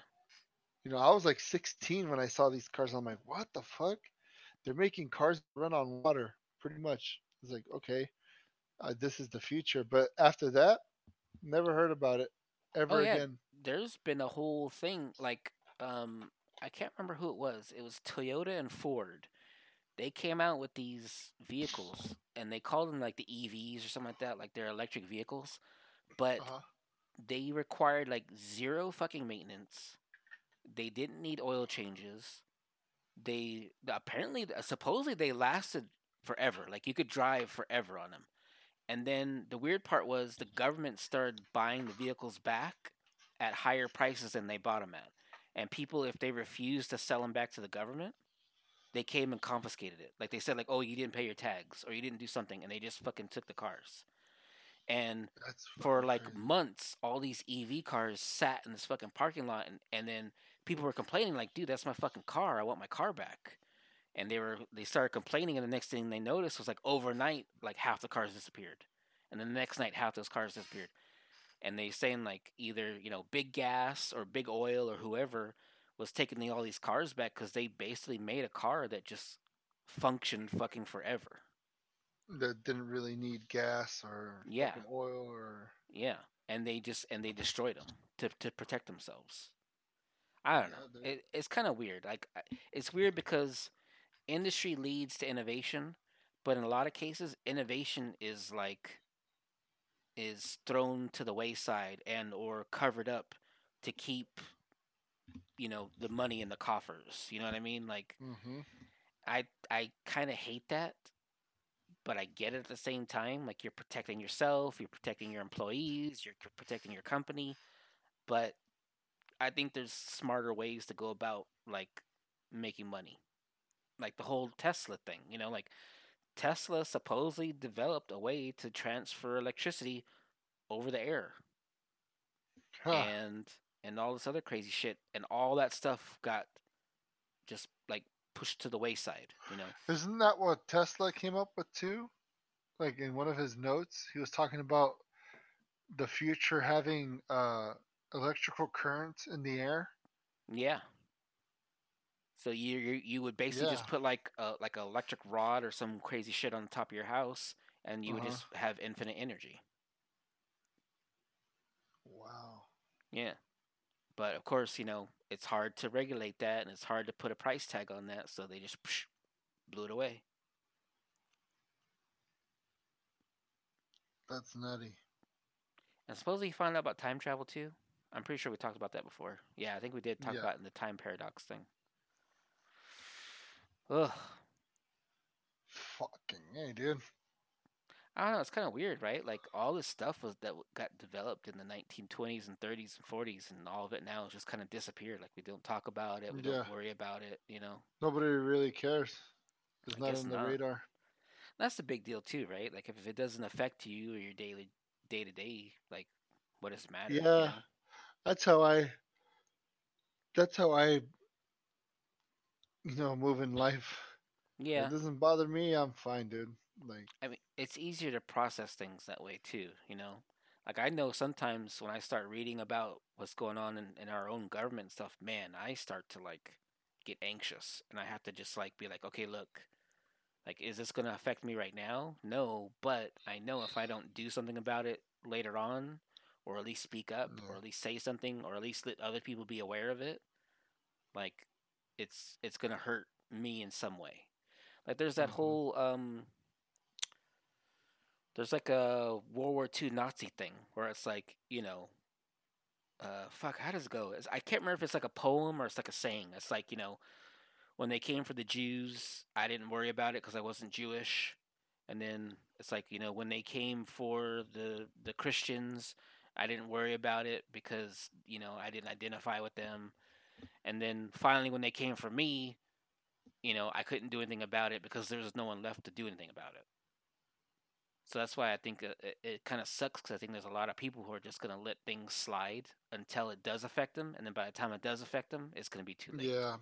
You know, I was like 16 when I saw these cars. I'm like, what the fuck? They're making cars run on water, pretty much. It's like, okay, uh, this is the future. But after that, never heard about it ever Oh, yeah. again. there's been a whole thing like um I can't remember who it was. It was Toyota and Ford. They came out with these vehicles and they called them like the EVs or something like that, like they're electric vehicles. But Uh-huh. they required like zero fucking maintenance. They didn't need oil changes. They apparently supposedly they lasted forever. Like you could drive forever on them. And then the weird part was the government started buying the vehicles back at higher prices than they bought them at. And people, if they refused to sell them back to the government, they came and confiscated it. Like they said, like, oh, you didn't pay your tags or you didn't do something, and they just fucking took the cars. And That's for like crazy. months, all these EV cars sat in this fucking parking lot, and, and then people were complaining, like, dude, that's my fucking car. I want my car back. And they were they started complaining, and the next thing they noticed was like overnight, like half the cars disappeared, and then the next night, half those cars disappeared. And they saying like either you know big gas or big oil or whoever was taking the, all these cars back because they basically made a car that just functioned fucking forever. That didn't really need gas or Yeah. oil or Yeah, and they just and they destroyed them to to protect themselves. I don't Yeah, know. they- It, it's kind of weird. Like it's weird because industry leads to innovation, but in a lot of cases, innovation is like is thrown to the wayside and or covered up to keep you know the money in the coffers. You know what I mean? Like mm-hmm. I I kind of hate that, but I get it at the same time. Like you're protecting yourself, you're protecting your employees, you're protecting your company, but I think there's smarter ways to go about like making money. Like the whole Tesla thing, you know, like Tesla supposedly developed a way to transfer electricity over the air Huh. and and all this other crazy shit and all that stuff got just like pushed to the wayside, you know. Isn't that what Tesla came up with too? Like in one of his notes, he was talking about the future having uh, electrical currents in the air. Yeah. So you you, you would basically just put like a like an electric rod or some crazy shit on the top of your house, and you would Uh-huh. just have infinite energy. Wow. Yeah. But of course, you know it's hard to regulate that, and it's hard to put a price tag on that, so they just psh, blew it away. That's nutty. And supposedly you found out about time travel too. I'm pretty sure we talked about that before. Yeah, I think we did talk Yeah. about it in the time paradox thing. Ugh. Fucking hey, dude. I don't know. It's kind of weird, right? Like all this stuff was that got developed in the 1920s and 30s and 40s, and all of it now has just kind of disappeared. Like we don't talk about it, we Yeah. don't worry about it. You know, Nobody really cares. It's I not on the not. radar. that's the big deal too, right? Like if, it doesn't affect you or your daily day to day, like what does it matter? you Yeah. know? That's how I. That's how I. You know, move in life. Yeah. It doesn't bother me. I'm fine, dude. Like, I mean, it's easier to process things that way too, you know? Like I know sometimes when I start reading about what's going on in, in our own government stuff, man, I start to like get anxious and I have to just like be like, okay, look, like is this going to affect me right now? No, but I know if I don't do something about it later on or at least speak up or at least say something or at least let other people be aware of it, like it's it's going to hurt me in some way. Like there's that Mhm. whole um there's like a World War II Nazi thing where it's like, you know, uh, fuck, how does it go? It's, I can't remember if it's like a poem or it's like a saying. It's like, you know, when they came for the Jews, I didn't worry about it because I wasn't Jewish. And then it's like, you know, when they came for the the Christians, I didn't worry about it because, you know, I didn't identify with them. And then finally, when they came for me, you know, I couldn't do anything about it because there was no one left to do anything about it. So that's why I think uh, it, it kind of sucks because I think there's a lot of people who are just going to let things slide until it does affect them. And then by the time it does affect them, it's going to be too late. yeah.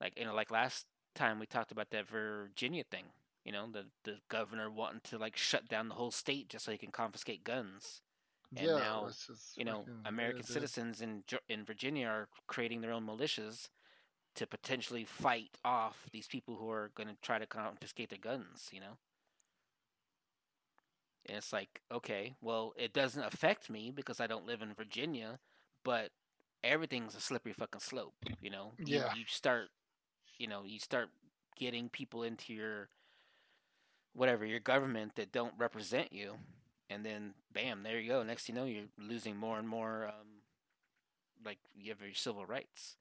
Like, you know, like last time we talked about that Virginia thing, you know, the, the governor wanting to like shut down the whole state just so he can confiscate guns. And yeah. now, You know, American citizens in in Virginia are creating their own militias to potentially fight off these people who are going to try to confiscate their guns, you know? And it's like, okay, well, it doesn't affect me because I don't live in Virginia, but everything's a slippery fucking slope, you know? You- Yeah. You, start, you know, you start getting people into your, whatever, your government that don't represent you. And then, bam, there you go. Next thing you know, you're losing more and more, um, like, you have your civil rights.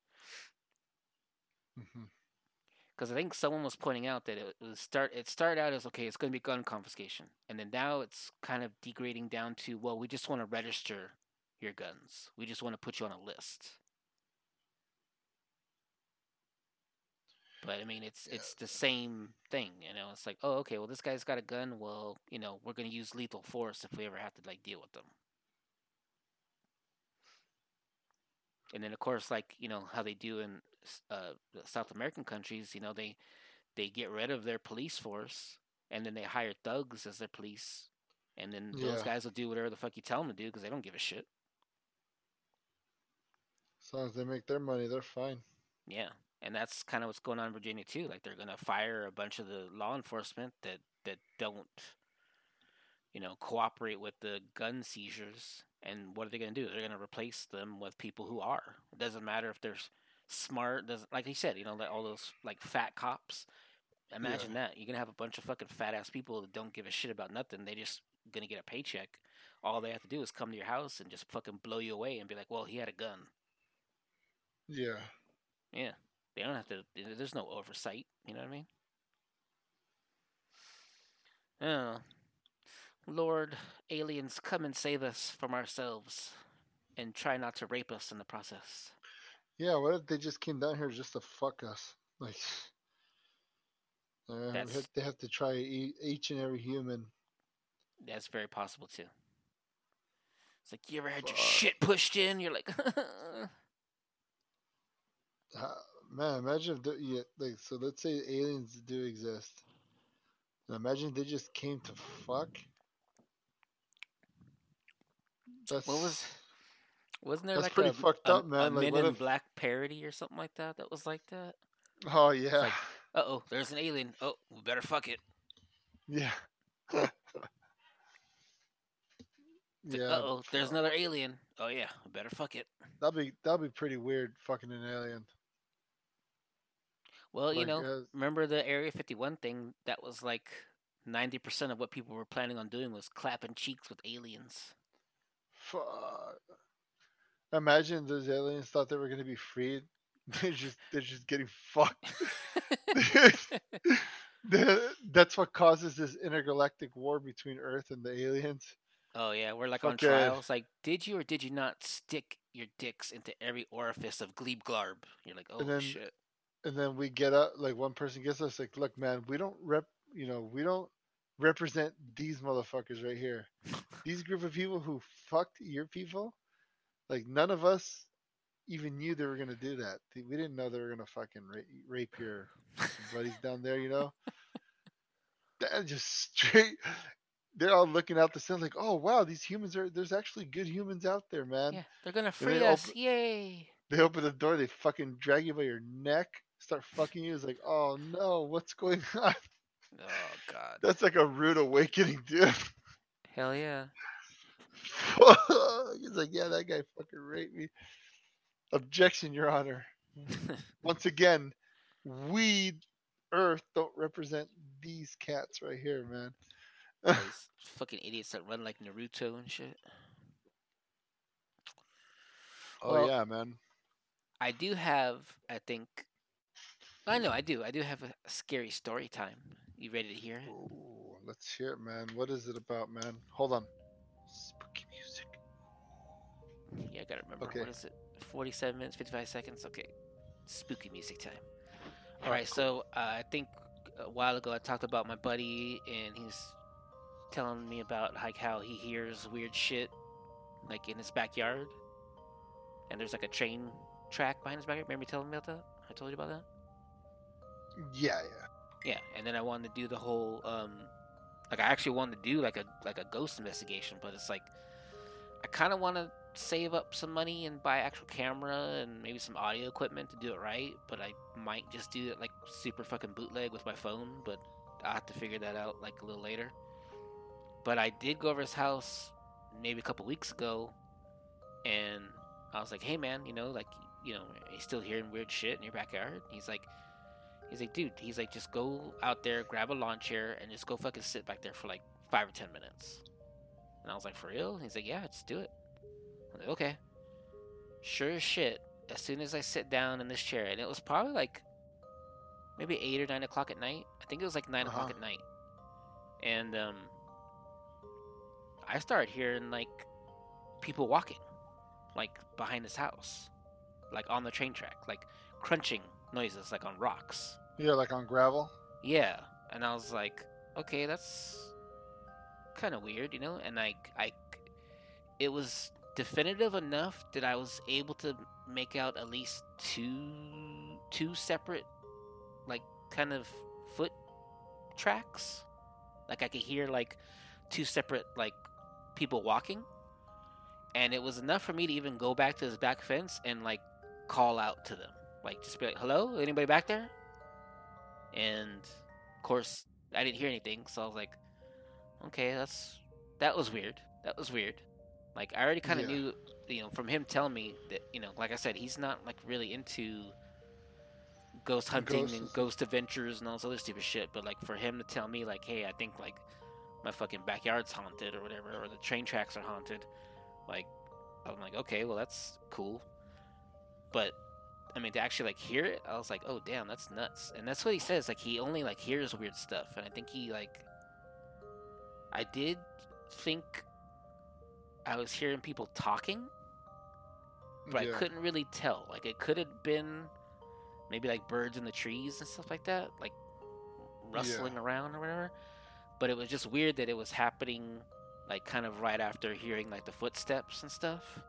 Because I think someone was pointing out that it was start it started out as okay, it's going to be gun confiscation, and then now it's kind of degrading down to well, we just want to register your guns, we just want to put you on a list. But I mean, it's Yeah. it's the same thing, you know. It's like, oh, okay, well, this guy's got a gun. Well, you know, we're going to use lethal force if we ever have to like deal with them. And then, of course, like you know how they do in uh, South American countries, you know, they they get rid of their police force and then they hire thugs as their police, and then those guys will do whatever the fuck you tell them to do because they don't give a shit. As long as they make their money, they're fine. Yeah, and that's kind of what's going on in Virginia too. Like they're gonna fire a bunch of the law enforcement that that don't, you know, cooperate with the gun seizures. And what are they gonna do? They're gonna replace them with people who are. It doesn't matter if they're smart. Doesn't like he said, you know, like all those like fat cops. Imagine that you're gonna have a bunch of fucking fat ass people that don't give a shit about nothing. They just gonna get a paycheck. All they have to do is come to your house and just fucking blow you away and be like, "Well, he had a gun." Yeah. Yeah, they don't have to. There's no oversight. You know what I mean? Oh, Lord, aliens, come and save us from ourselves, and try not to rape us in the process. Yeah, what if they just came down here just to fuck us? Like, uh, have- they have to try each and every human. That's very possible too. It's like you ever had your shit pushed in? You're like, Uh, man, imagine if, the, yeah, like, so let's say aliens do exist. Imagine they just came to fuck. That's, what was? Wasn't there That's like pretty a, fucked a, up, man. a Like, Men in if- Black parody or something like that? That was like that. Oh yeah, like- Uh oh, there's an alien. Oh, we better fuck it. yeah. yeah. Uh oh, there's another alien. Oh yeah, we better fuck it. That'd be that'd be pretty weird, fucking an alien. Well, you know, uh, remember the Area 51 thing? That was like 90% of what people were planning on doing was clapping cheeks with aliens. Fuck. Imagine those aliens thought they were gonna be freed. They're just they're just getting fucked. That's what causes this intergalactic war between Earth and the aliens. oh yeah, we're like on Fucking- trial. It's like, did you or did you not stick your dicks into every orifice of Glebe Glarb? You're like, oh And then- shit. And then we get up, like one person gets us, like, look, man, we don't rep, you know, we don't represent these motherfuckers right here. These group of people who fucked your people, like none of us even knew they were gonna do that. We didn't know they were gonna fucking rape, rape your buddies down there, you know. That just straight. They're all looking out the sun like, oh wow, these humans are. There's actually good humans out there, man. Yeah, they're gonna they free us. open- Yay! They open the door, they fucking drag you by your neck, start fucking you. It's like, oh no, what's going on? Oh god. That's like a rude awakening, dude. Hell yeah. He's like, yeah, that guy fucking raped me. Objection, Your Honor. Once again, we, Earth, don't represent these cats right here, man. Those fucking idiots that run like Naruto and shit. Oh Well- yeah, man. I do have, I think. I know, I do. I do have a scary story time. You ready to hear it? Ooh, let's hear it, man. What is it about, man? Hold on. Spooky music. Yeah, I gotta remember. Okay. What is it? 47 minutes, 55 seconds? Okay. Spooky music time. Alright, Alright, so uh, I think a while ago I talked about my buddy, and he's telling me about like how he hears weird shit like in his backyard. And there's like a train track behind his backyard. Remember me telling me about that? I told you about that? Yeah, yeah. Yeah, and then I wanted to do the whole um like I actually wanted to do like a like a ghost investigation, but it's like I kind of want to save up some money and buy actual camera and maybe some audio equipment to do it right, but I might just do it like super fucking bootleg with my phone, but I'll have to figure that out like a little later. But I did go over his house maybe a couple weeks ago and I was like, "Hey man, you know, like you know, you still hearing weird shit in your backyard?" He's like He's like, dude, he's like, just go out there, grab a lawn chair, and just go fucking sit back there for like five or ten minutes. And I was like, for real? He's like, yeah, just do it. I was like, okay. Sure as shit, as soon as I sit down in this chair, and it was probably like maybe eight or nine o'clock at night. I think it was like 9 o'clock Uh-huh. at night. And um, I started hearing like people walking, like behind this house, like on the train track, like crunching noises, like on rocks. Yeah, like on gravel. Yeah, and I was like, okay, that's kind of weird, you know. And I, I, it was definitive enough that I was able to make out at least two, two separate, like kind of foot tracks. Like I could hear like two separate like people walking, and it was enough for me to even go back to his back fence and like call out to them, like just be like, "Hello, anybody back there?" And of course, I didn't hear anything, so I was like, "Okay, that's that was weird. That was weird." Like I already kind of Yeah. knew, you know, from him telling me that, you know, like I said, he's not like really into ghost hunting and ghost adventures and all this other stupid shit. But like for him to tell me, like, "Hey, I think like my fucking backyard's haunted or whatever, or the train tracks are haunted," like I'm like, okay, well that's cool. But I mean, to actually like hear it, I was like, oh damn, that's nuts. And that's what he says. Like he only like hears weird stuff, and I think he like. I did think I was hearing people talking, but I couldn't really tell. Like it could have been maybe like birds in the trees and stuff like that, like rustling around or whatever. But it was just weird that it was happening like kind of right after hearing like the footsteps and stuff.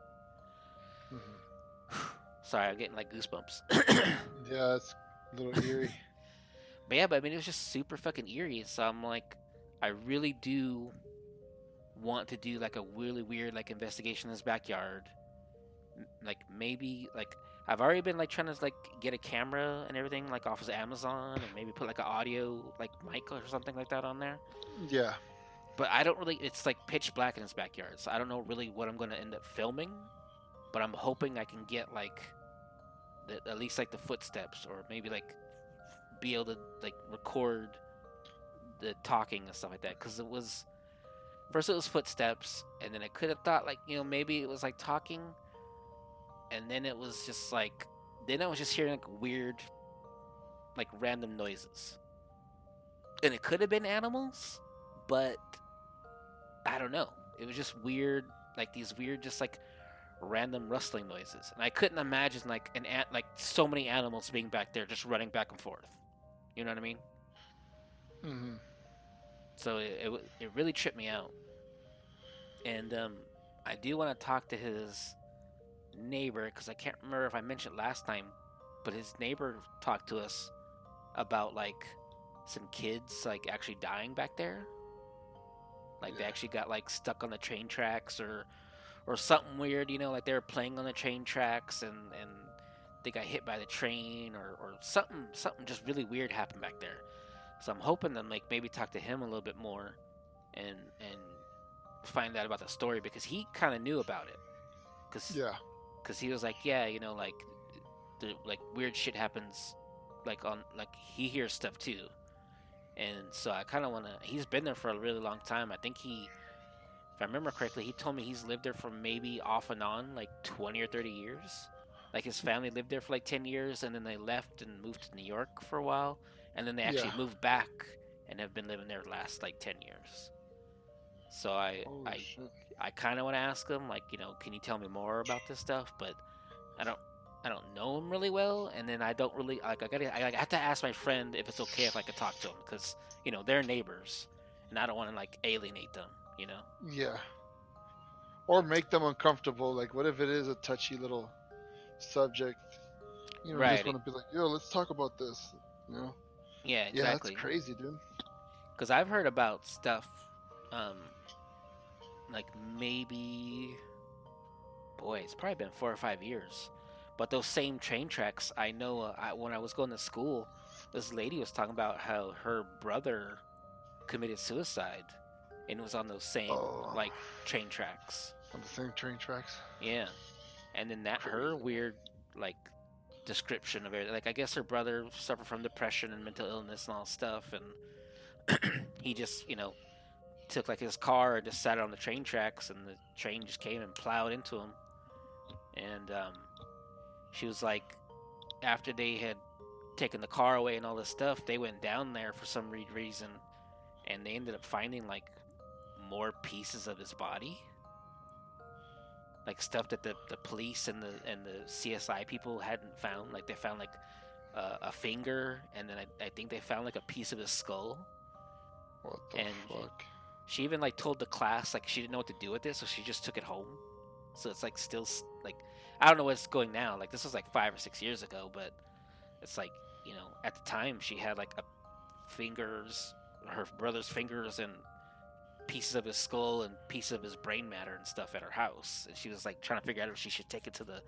Mhm. Sorry, I'm getting like goosebumps. Yeah, it's a little eerie. But yeah, but I mean, it was just super fucking eerie. So I'm like, I really do want to do like a really weird like investigation in his backyard. Like maybe like I've already been like trying to like get a camera and everything like off of Amazon and maybe put like an audio like mic or something like that on there. yeah. But I don't really. It's like pitch black in his backyard, so I don't know really what I'm going to end up filming. But I'm hoping I can get like, the, at least like the footsteps, or maybe like be able to like record the talking and stuff like that. Because it was first it was footsteps, and then I could have thought like you know maybe it was like talking, and then it was just like then I was just hearing like weird, like random noises, and it could have been animals, but I don't know. It was just weird, like these weird, just like random rustling noises, and I couldn't imagine like an ant, like so many animals being back there just running back and forth. You know what I mean? hmm So it it, it really tripped me out, and um, I do want to talk to his neighbor because I can't remember if I mentioned last time, but his neighbor talked to us about like some kids like actually dying back there. Like they actually got like stuck on the train tracks or or something weird, you know, like they were playing on the train tracks and and they got hit by the train or or something something just really weird happened back there. So I'm hoping to like maybe talk to him a little bit more and and find out about the story because he kind of knew about it. Cuz Yeah. because he was like, yeah, you know, like, the like weird shit happens, like on like he hears stuff too, and so I kind of want to. He's been there for a really long time. I think he, if I remember correctly, he told me he's lived there for maybe off and on like twenty or thirty years. Like his family lived there for like ten years, and then they left and moved to New York for a while, and then they actually Yeah. moved back and have been living there the last like ten years. So I Holy I shit. I kind of want to ask him, like, you know, can you tell me more about this stuff? But I don't, I don't know him really well, and then I don't really like. I gotta, I, I have to ask my friend if it's okay if I could talk to him, because you know they're neighbors, and I don't want to like alienate them. You know? Yeah. Or make them uncomfortable. Like, what if it is a touchy little subject? You know, Right. just want to be like, yo, let's talk about this. You know? Yeah, Yeah, exactly. that's crazy, dude. Because I've heard about stuff, um, like maybe, boy, it's probably been four or five years. But those same train tracks, I know uh, I, when I was going to school, this lady was talking about how her brother committed suicide, and it was on those same Oh. like train tracks. On the same train tracks. Yeah, and then that her weird like description of it. Like I guess her brother suffered from depression and mental illness and all stuff, and he just you know took like his car and just sat it on the train tracks, and the train just came and plowed into him. And um, she was like, after they had taken the car away and all this stuff, they went down there for some reason, and they ended up finding like more pieces of his body like stuff that the, the police and the and the CSI people hadn't found. Like they found like uh, a finger, and then I, I think they found like a piece of his skull. What the And- fuck? She even like told the class like she didn't know what to do with it, so she just took it home. So it's like still like I don't know what's going now. Like this was like five or six years ago, but it's like you know at the time she had like a fingers, her brother's fingers, and pieces of his skull and pieces of his brain matter and stuff at her house, and she was like trying to figure out if she should take it to the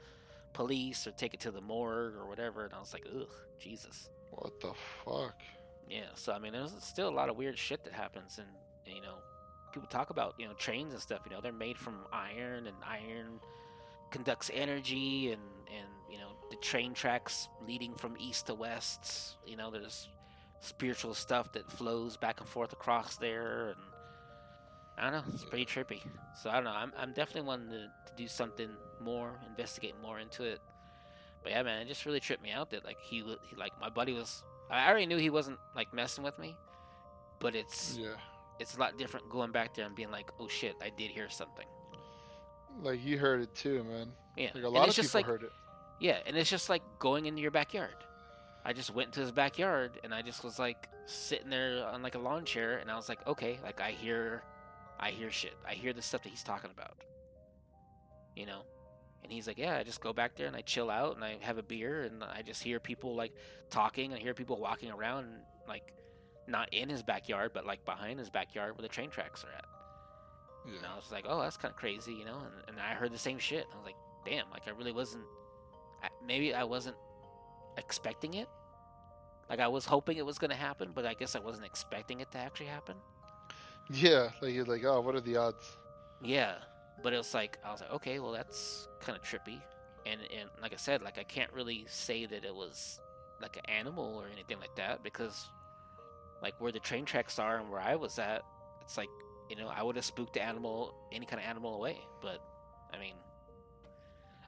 police or take it to the morgue or whatever. And I was like, ugh, Jesus. What the fuck? Yeah. So I mean, there's still a lot of weird shit that happens, and, and you know, people talk about you know trains and stuff. You know, they're made from iron, and iron conducts energy, and and you know the train tracks leading from east to west. You know, there's spiritual stuff that flows back and forth across there, and I don't know, it's pretty trippy. So I don't know. I'm I'm definitely wanting to, to do something more, investigate more into it. But yeah, man, it just really tripped me out that like he, he like my buddy was. I already knew he wasn't like messing with me, but it's Yeah. it's a lot different going back there and being like, oh shit, I did hear something. Like you heard it too, man. Yeah, Like a lot of just people like heard it. yeah, and it's just like going into your backyard. I just went into his backyard and I just was like sitting there on like a lawn chair and I was like, okay, like I hear I hear shit. I hear the stuff that he's talking about. You know? And he's like, Yeah, I just go back there and I chill out and I have a beer and I just hear people like talking and I hear people walking around like not in his backyard, but like behind his backyard where the train tracks are at. And Yeah. I was like, oh, that's kind of crazy, you know. And, and I heard the same shit. I was like, damn, like I really wasn't. I, maybe I wasn't expecting it. Like I was hoping it was gonna happen, but I guess I wasn't expecting it to actually happen. Yeah. Like you're like, oh, what are the odds? Yeah, but it was like I was like, okay, well that's kind of trippy. And and like I said, like I can't really say that it was like an animal or anything like that because like where the train tracks are and where I was at, it's like you know I would have spooked the animal, any kind of animal away. But I mean,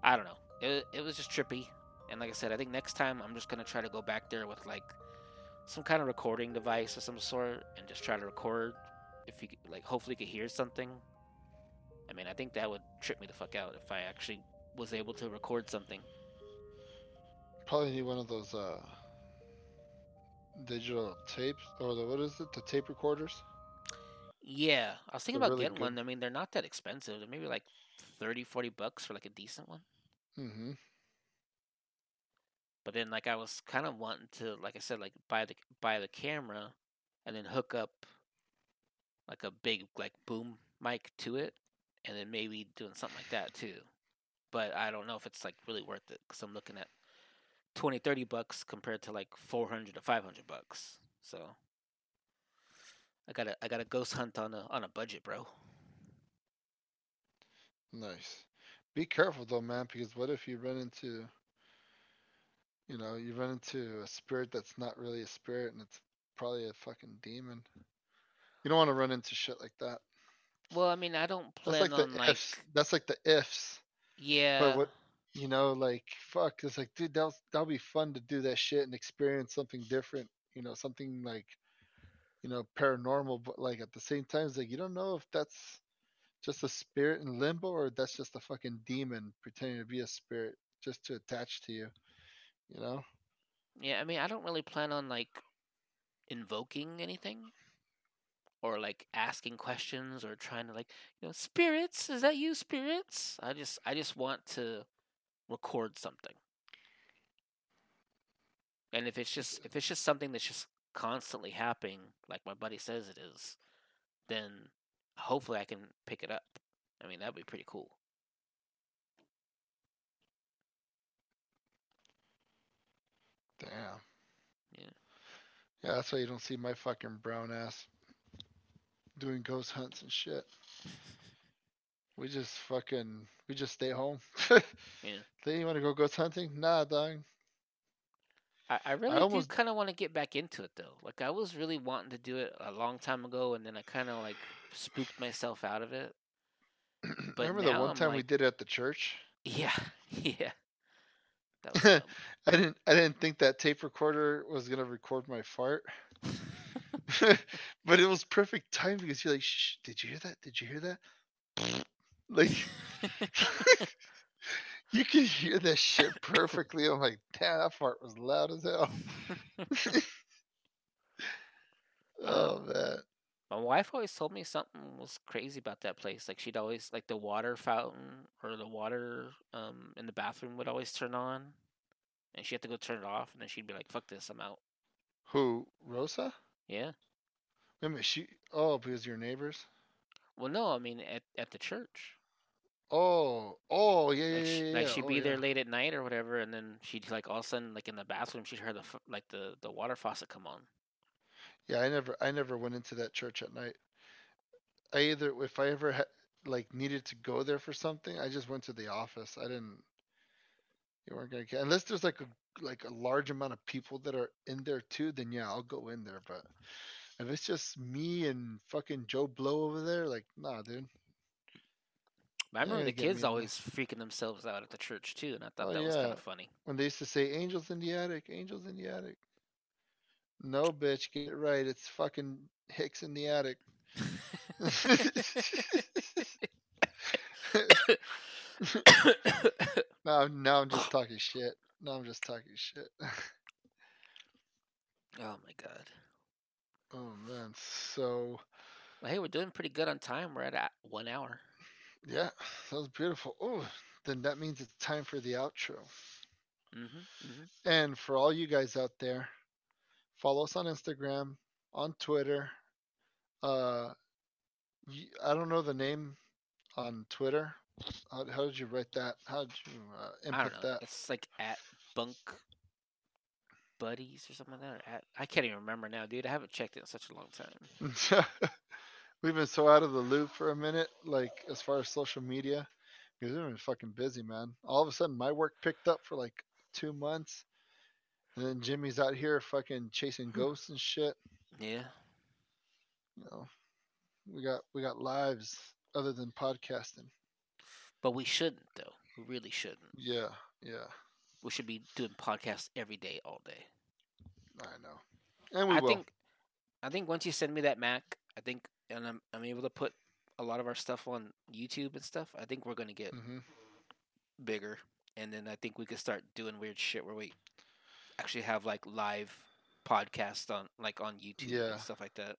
I don't know. It it was just trippy. And like I said, I think next time I'm just gonna try to go back there with like some kind of recording device of some sort and just try to record. If you could- like, hopefully, could hear something. I mean, I think that would trip me the fuck out if I actually was able to record something. Probably need one of those uh digital tapes or the what is it? The tape recorders. Yeah, I was thinking They're about really getting one. I mean, they're not that expensive. They're maybe like 30, 40 bucks for like a decent one. Mm-hmm. But then, like, I was kind of wanting to, like I said, like buy the buy the camera, and then hook up like a big like boom mic to it, and then maybe doing something like that too. But I don't know if it's like really worth it because I'm looking at 20, 30 bucks compared to like 400 to 500 bucks. So I gotta I gotta ghost hunt on a on a budget, bro. Nice. Be careful though, man, because what if you run into, you know, you run into a spirit that's not really a spirit and it's probably a fucking demon. You don't want to run into shit like that. Well, I mean, I don't That's plan like on the like ifs. That's like the ifs. yeah. But what, you know, like fuck, it's like, dude, that'll that'll be fun to do that shit and experience something different. You know, something like, you know, paranormal. But like at the same time, it's like you don't know if that's just a spirit in limbo or that's just a fucking demon pretending to be a spirit just to attach to you. You know? Yeah, I mean, I don't really plan on like invoking anything or like asking questions or trying to like, you know, spirits, is that you spirits? I just I just want to record something. And if it's just if it's just something that's just constantly happening like my buddy says it is, then hopefully I can pick it up. I mean, that'd be pretty cool. Damn. Yeah. Yeah, that's why you don't see my fucking brown ass doing ghost hunts and shit. We just fucking we just stay home. Yeah. Then you want to go ghost hunting? Nah, dog. I, I really almost- do kind of want to get back into it though. Like I was really wanting to do it a long time ago, and then I kind of like spooked myself out of it. But Remember the one I'm time we did it at the church? Yeah, yeah. I didn't I didn't think that tape recorder was gonna record my fart. but it was perfect time because you're like, Shh, did you hear that? Did you hear that? like you can hear that shit perfectly. I'm like, damn, that fart was loud as hell. oh man. My wife always told me something was crazy about that place. Like she'd always like the water fountain or the water um in the bathroom would always turn on, and she had to go turn it off, and then she'd be like, "Fuck this, I'm out." Who? Rosa? Yeah. Minute, she oh, because your neighbors? Well, no, I mean at at the church. Oh, oh yeah, yeah, Like, yeah, she, yeah. like yeah, she'd oh, be there late at night or whatever, and then she'd like all of a sudden like in the bathroom she'd hear the like the the water faucet come on. Yeah, I never, I never went into that church at night. I either, if I ever had, like, needed to go there for something, I just went to the office. I didn't. You weren't gonna get unless there's like a like a large amount of people that are in there too. Then yeah, I'll go in there. But if it's just me and fucking Joe Blow over there, like, nah, dude. I Yeah, remember the kids always freaking themselves out at the church too, and I thought Oh, that was kind of funny. When they used to say angels in the attic, angels in the attic. No, bitch, get it right. It's fucking Hicks in the attic. now, now I'm just talking shit. No, I'm just talking shit. oh my god. oh man. So Well, hey, we're doing pretty good on time. We're at one hour. yeah, that was beautiful. Oh, then that means it's time for the outro. Mm-hmm, hmm And for all you guys out there, follow us on Instagram, on Twitter. Uh, I don't know the name on Twitter. How, how did you write that? How did you uh, input that? It's like at bunk buddies or something like that. Or at, I can't even remember now, dude. I haven't checked it in such a long time. We've been so out of the loop for a minute, like as far as social media, because we've been fucking busy, man. All of a sudden, my work picked up for like two months, and then Jimmy's out here fucking chasing ghosts and shit. Yeah. You know, we got we got lives other than podcasting. But we shouldn't though. We really shouldn't. Yeah, yeah, We should be doing podcasts every day, all day. I know, and we I will. think I think once you send me that Mac, I think and I'm I'm able to put a lot of our stuff on YouTube and stuff. I think we're gonna get hmm bigger, and then I think we could start doing weird shit where we actually have like live podcasts on like on YouTube Yeah. and stuff like that.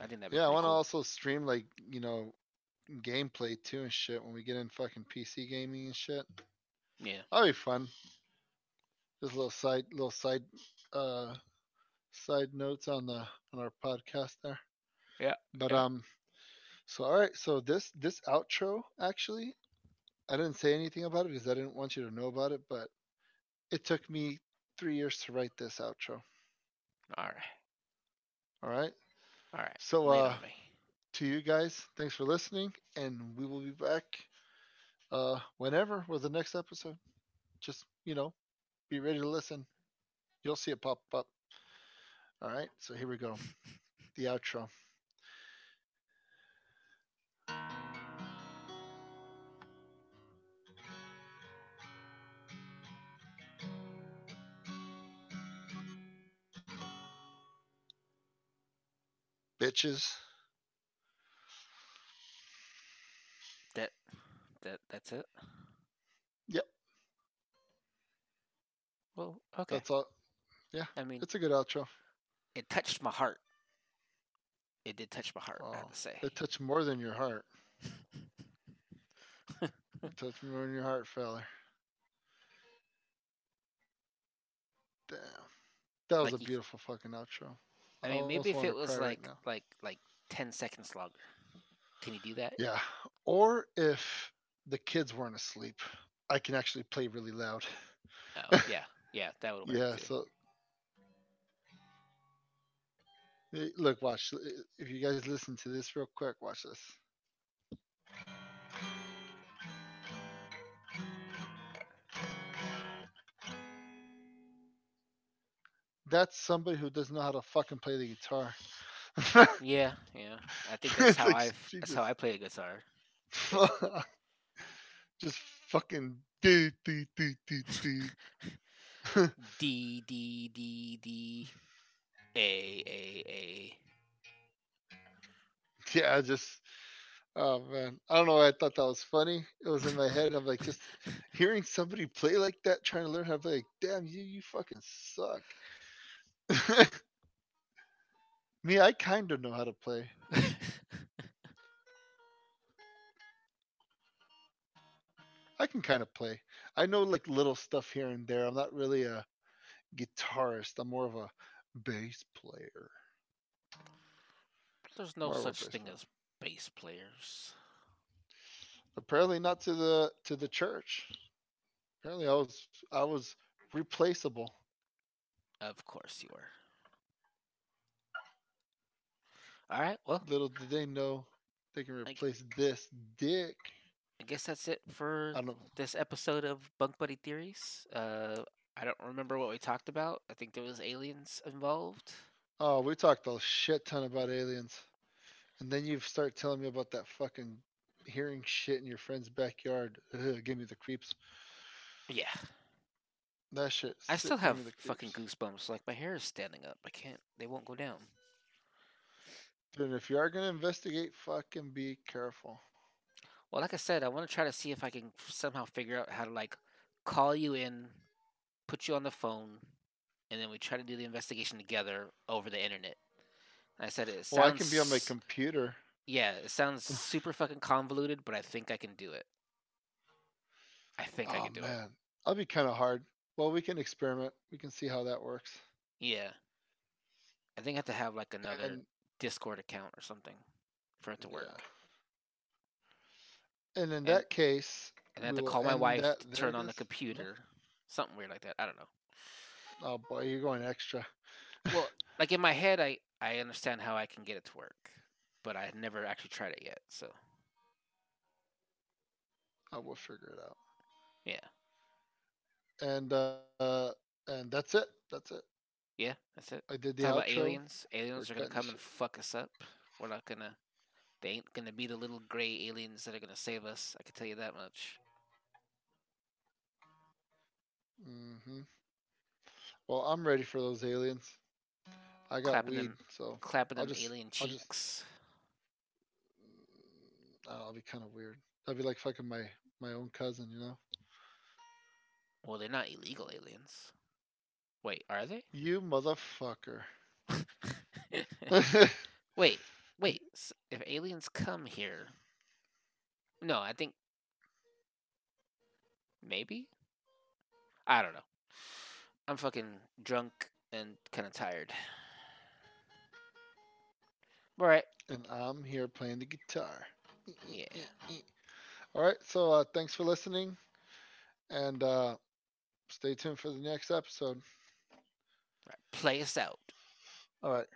I think that'd be Yeah, I want to cool. also stream like you know gameplay too and shit when we get in fucking PC gaming and shit. Yeah. That'll be fun. Just a little side, little side, uh, side notes on the on our podcast there. Yeah, But yeah. um, so all right, so this this outro actually, I didn't say anything about it because I didn't want you to know about it, but it took me three years to write this outro. All right. All right. All right. So uh. To you guys, thanks for listening, and we will be back uh whenever with the next episode. Just you know, be ready to listen. You'll see it pop up. All right, so here we go. The outro. Bitches. That that that's it. Yep. Well, okay. That's all. Yeah. I mean, It's a good outro. it touched my heart. It did touch my heart. I have Oh, to say. It touched more than your heart. it touched more than your heart, fella. Damn. That was Like a you- beautiful fucking outro. I mean, almost maybe if it was cry right like like like ten seconds longer. Can you do that? Yeah. Or if the kids weren't asleep, I can actually play really loud. Oh, yeah, yeah, that would work. Yeah, too. so look, watch. If you guys listen to this real quick, watch this. That's somebody who doesn't know how to fucking play the guitar. yeah, yeah. I think that's how Like, I that's how I play a guitar. Just fucking do do do do do. D D D D A A A. Yeah, just oh man, I don't know. why I thought that was funny. It was in my head. I'm like, just hearing somebody play like that, trying to learn how to play. Like, Damn, you, you fucking suck. Me, I kind of know how to play. I can kind of play. I know like little stuff here and there. I'm not really a guitarist. I'm more of a bass player. There's no More such thing player. as bass players. Apparently not to the to the church. Apparently, I was I was replaceable. Of course you were. All right. Well, Little did they know they can replace this dick. I guess that's it for this episode of Bunk Buddy Theories. Uh, I don't remember what we talked about. I think there was aliens involved. Oh, we talked a shit ton about aliens, and then you start telling me about that fucking hearing shit in your friend's backyard. Ugh, give me the creeps. Yeah. That shit. I still have the fucking goosebumps. Like my hair is standing up. I can't. They won't go down. Dude, if you are gonna investigate, fucking be careful. Well, like I said, I want to try to see if I can somehow figure out how to like call you in, put you on the phone, and then we try to do the investigation together over the internet. And I said it sounds. Well, I can be on my computer. Yeah, it sounds super fucking convoluted, but I think I can do it. I think I Oh can do it. man, that'll be kind of hard. Well, we can experiment. We can see how that works. Yeah. I think I have to have like another And Discord account or something for it to work. yeah. And in And- that case, And I have we to call my wife that- to turn on the computer. Something weird like that. I don't know. oh boy, you're going extra. Well, like in my head, I I understand how I can get it to work, but I never actually tried it yet. So I will figure it out. yeah, And uh, uh, and that's it. That's it. yeah, that's it. I did the Talk about outro. aliens. Aliens are gonna come and fuck us up. We're not gonna. They ain't gonna be the little gray aliens that are gonna save us. I can tell you that much. Mm-hmm. Well, I'm ready for those aliens. I got Clapping weed, them- so Clapping I'll them just- alien I'll cheeks. mm, that'll be kind of weird. That'd be like fucking my my own cousin, you know. Well, they're not illegal aliens. Wait, are they? You motherfucker. wait, If aliens come here, no, I think maybe. I don't know. I'm fucking drunk and kind of tired. All right. and I'm here playing the guitar. Yeah. All right. So uh, thanks for listening, and uh, stay tuned for the next episode. Right. Play us out. All right.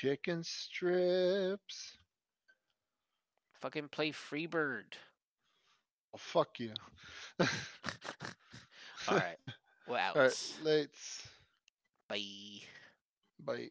Chicken strips. Fucking play Freebird. Oh, fuck you. All right. Out. All right. Let's. Bye. Bye.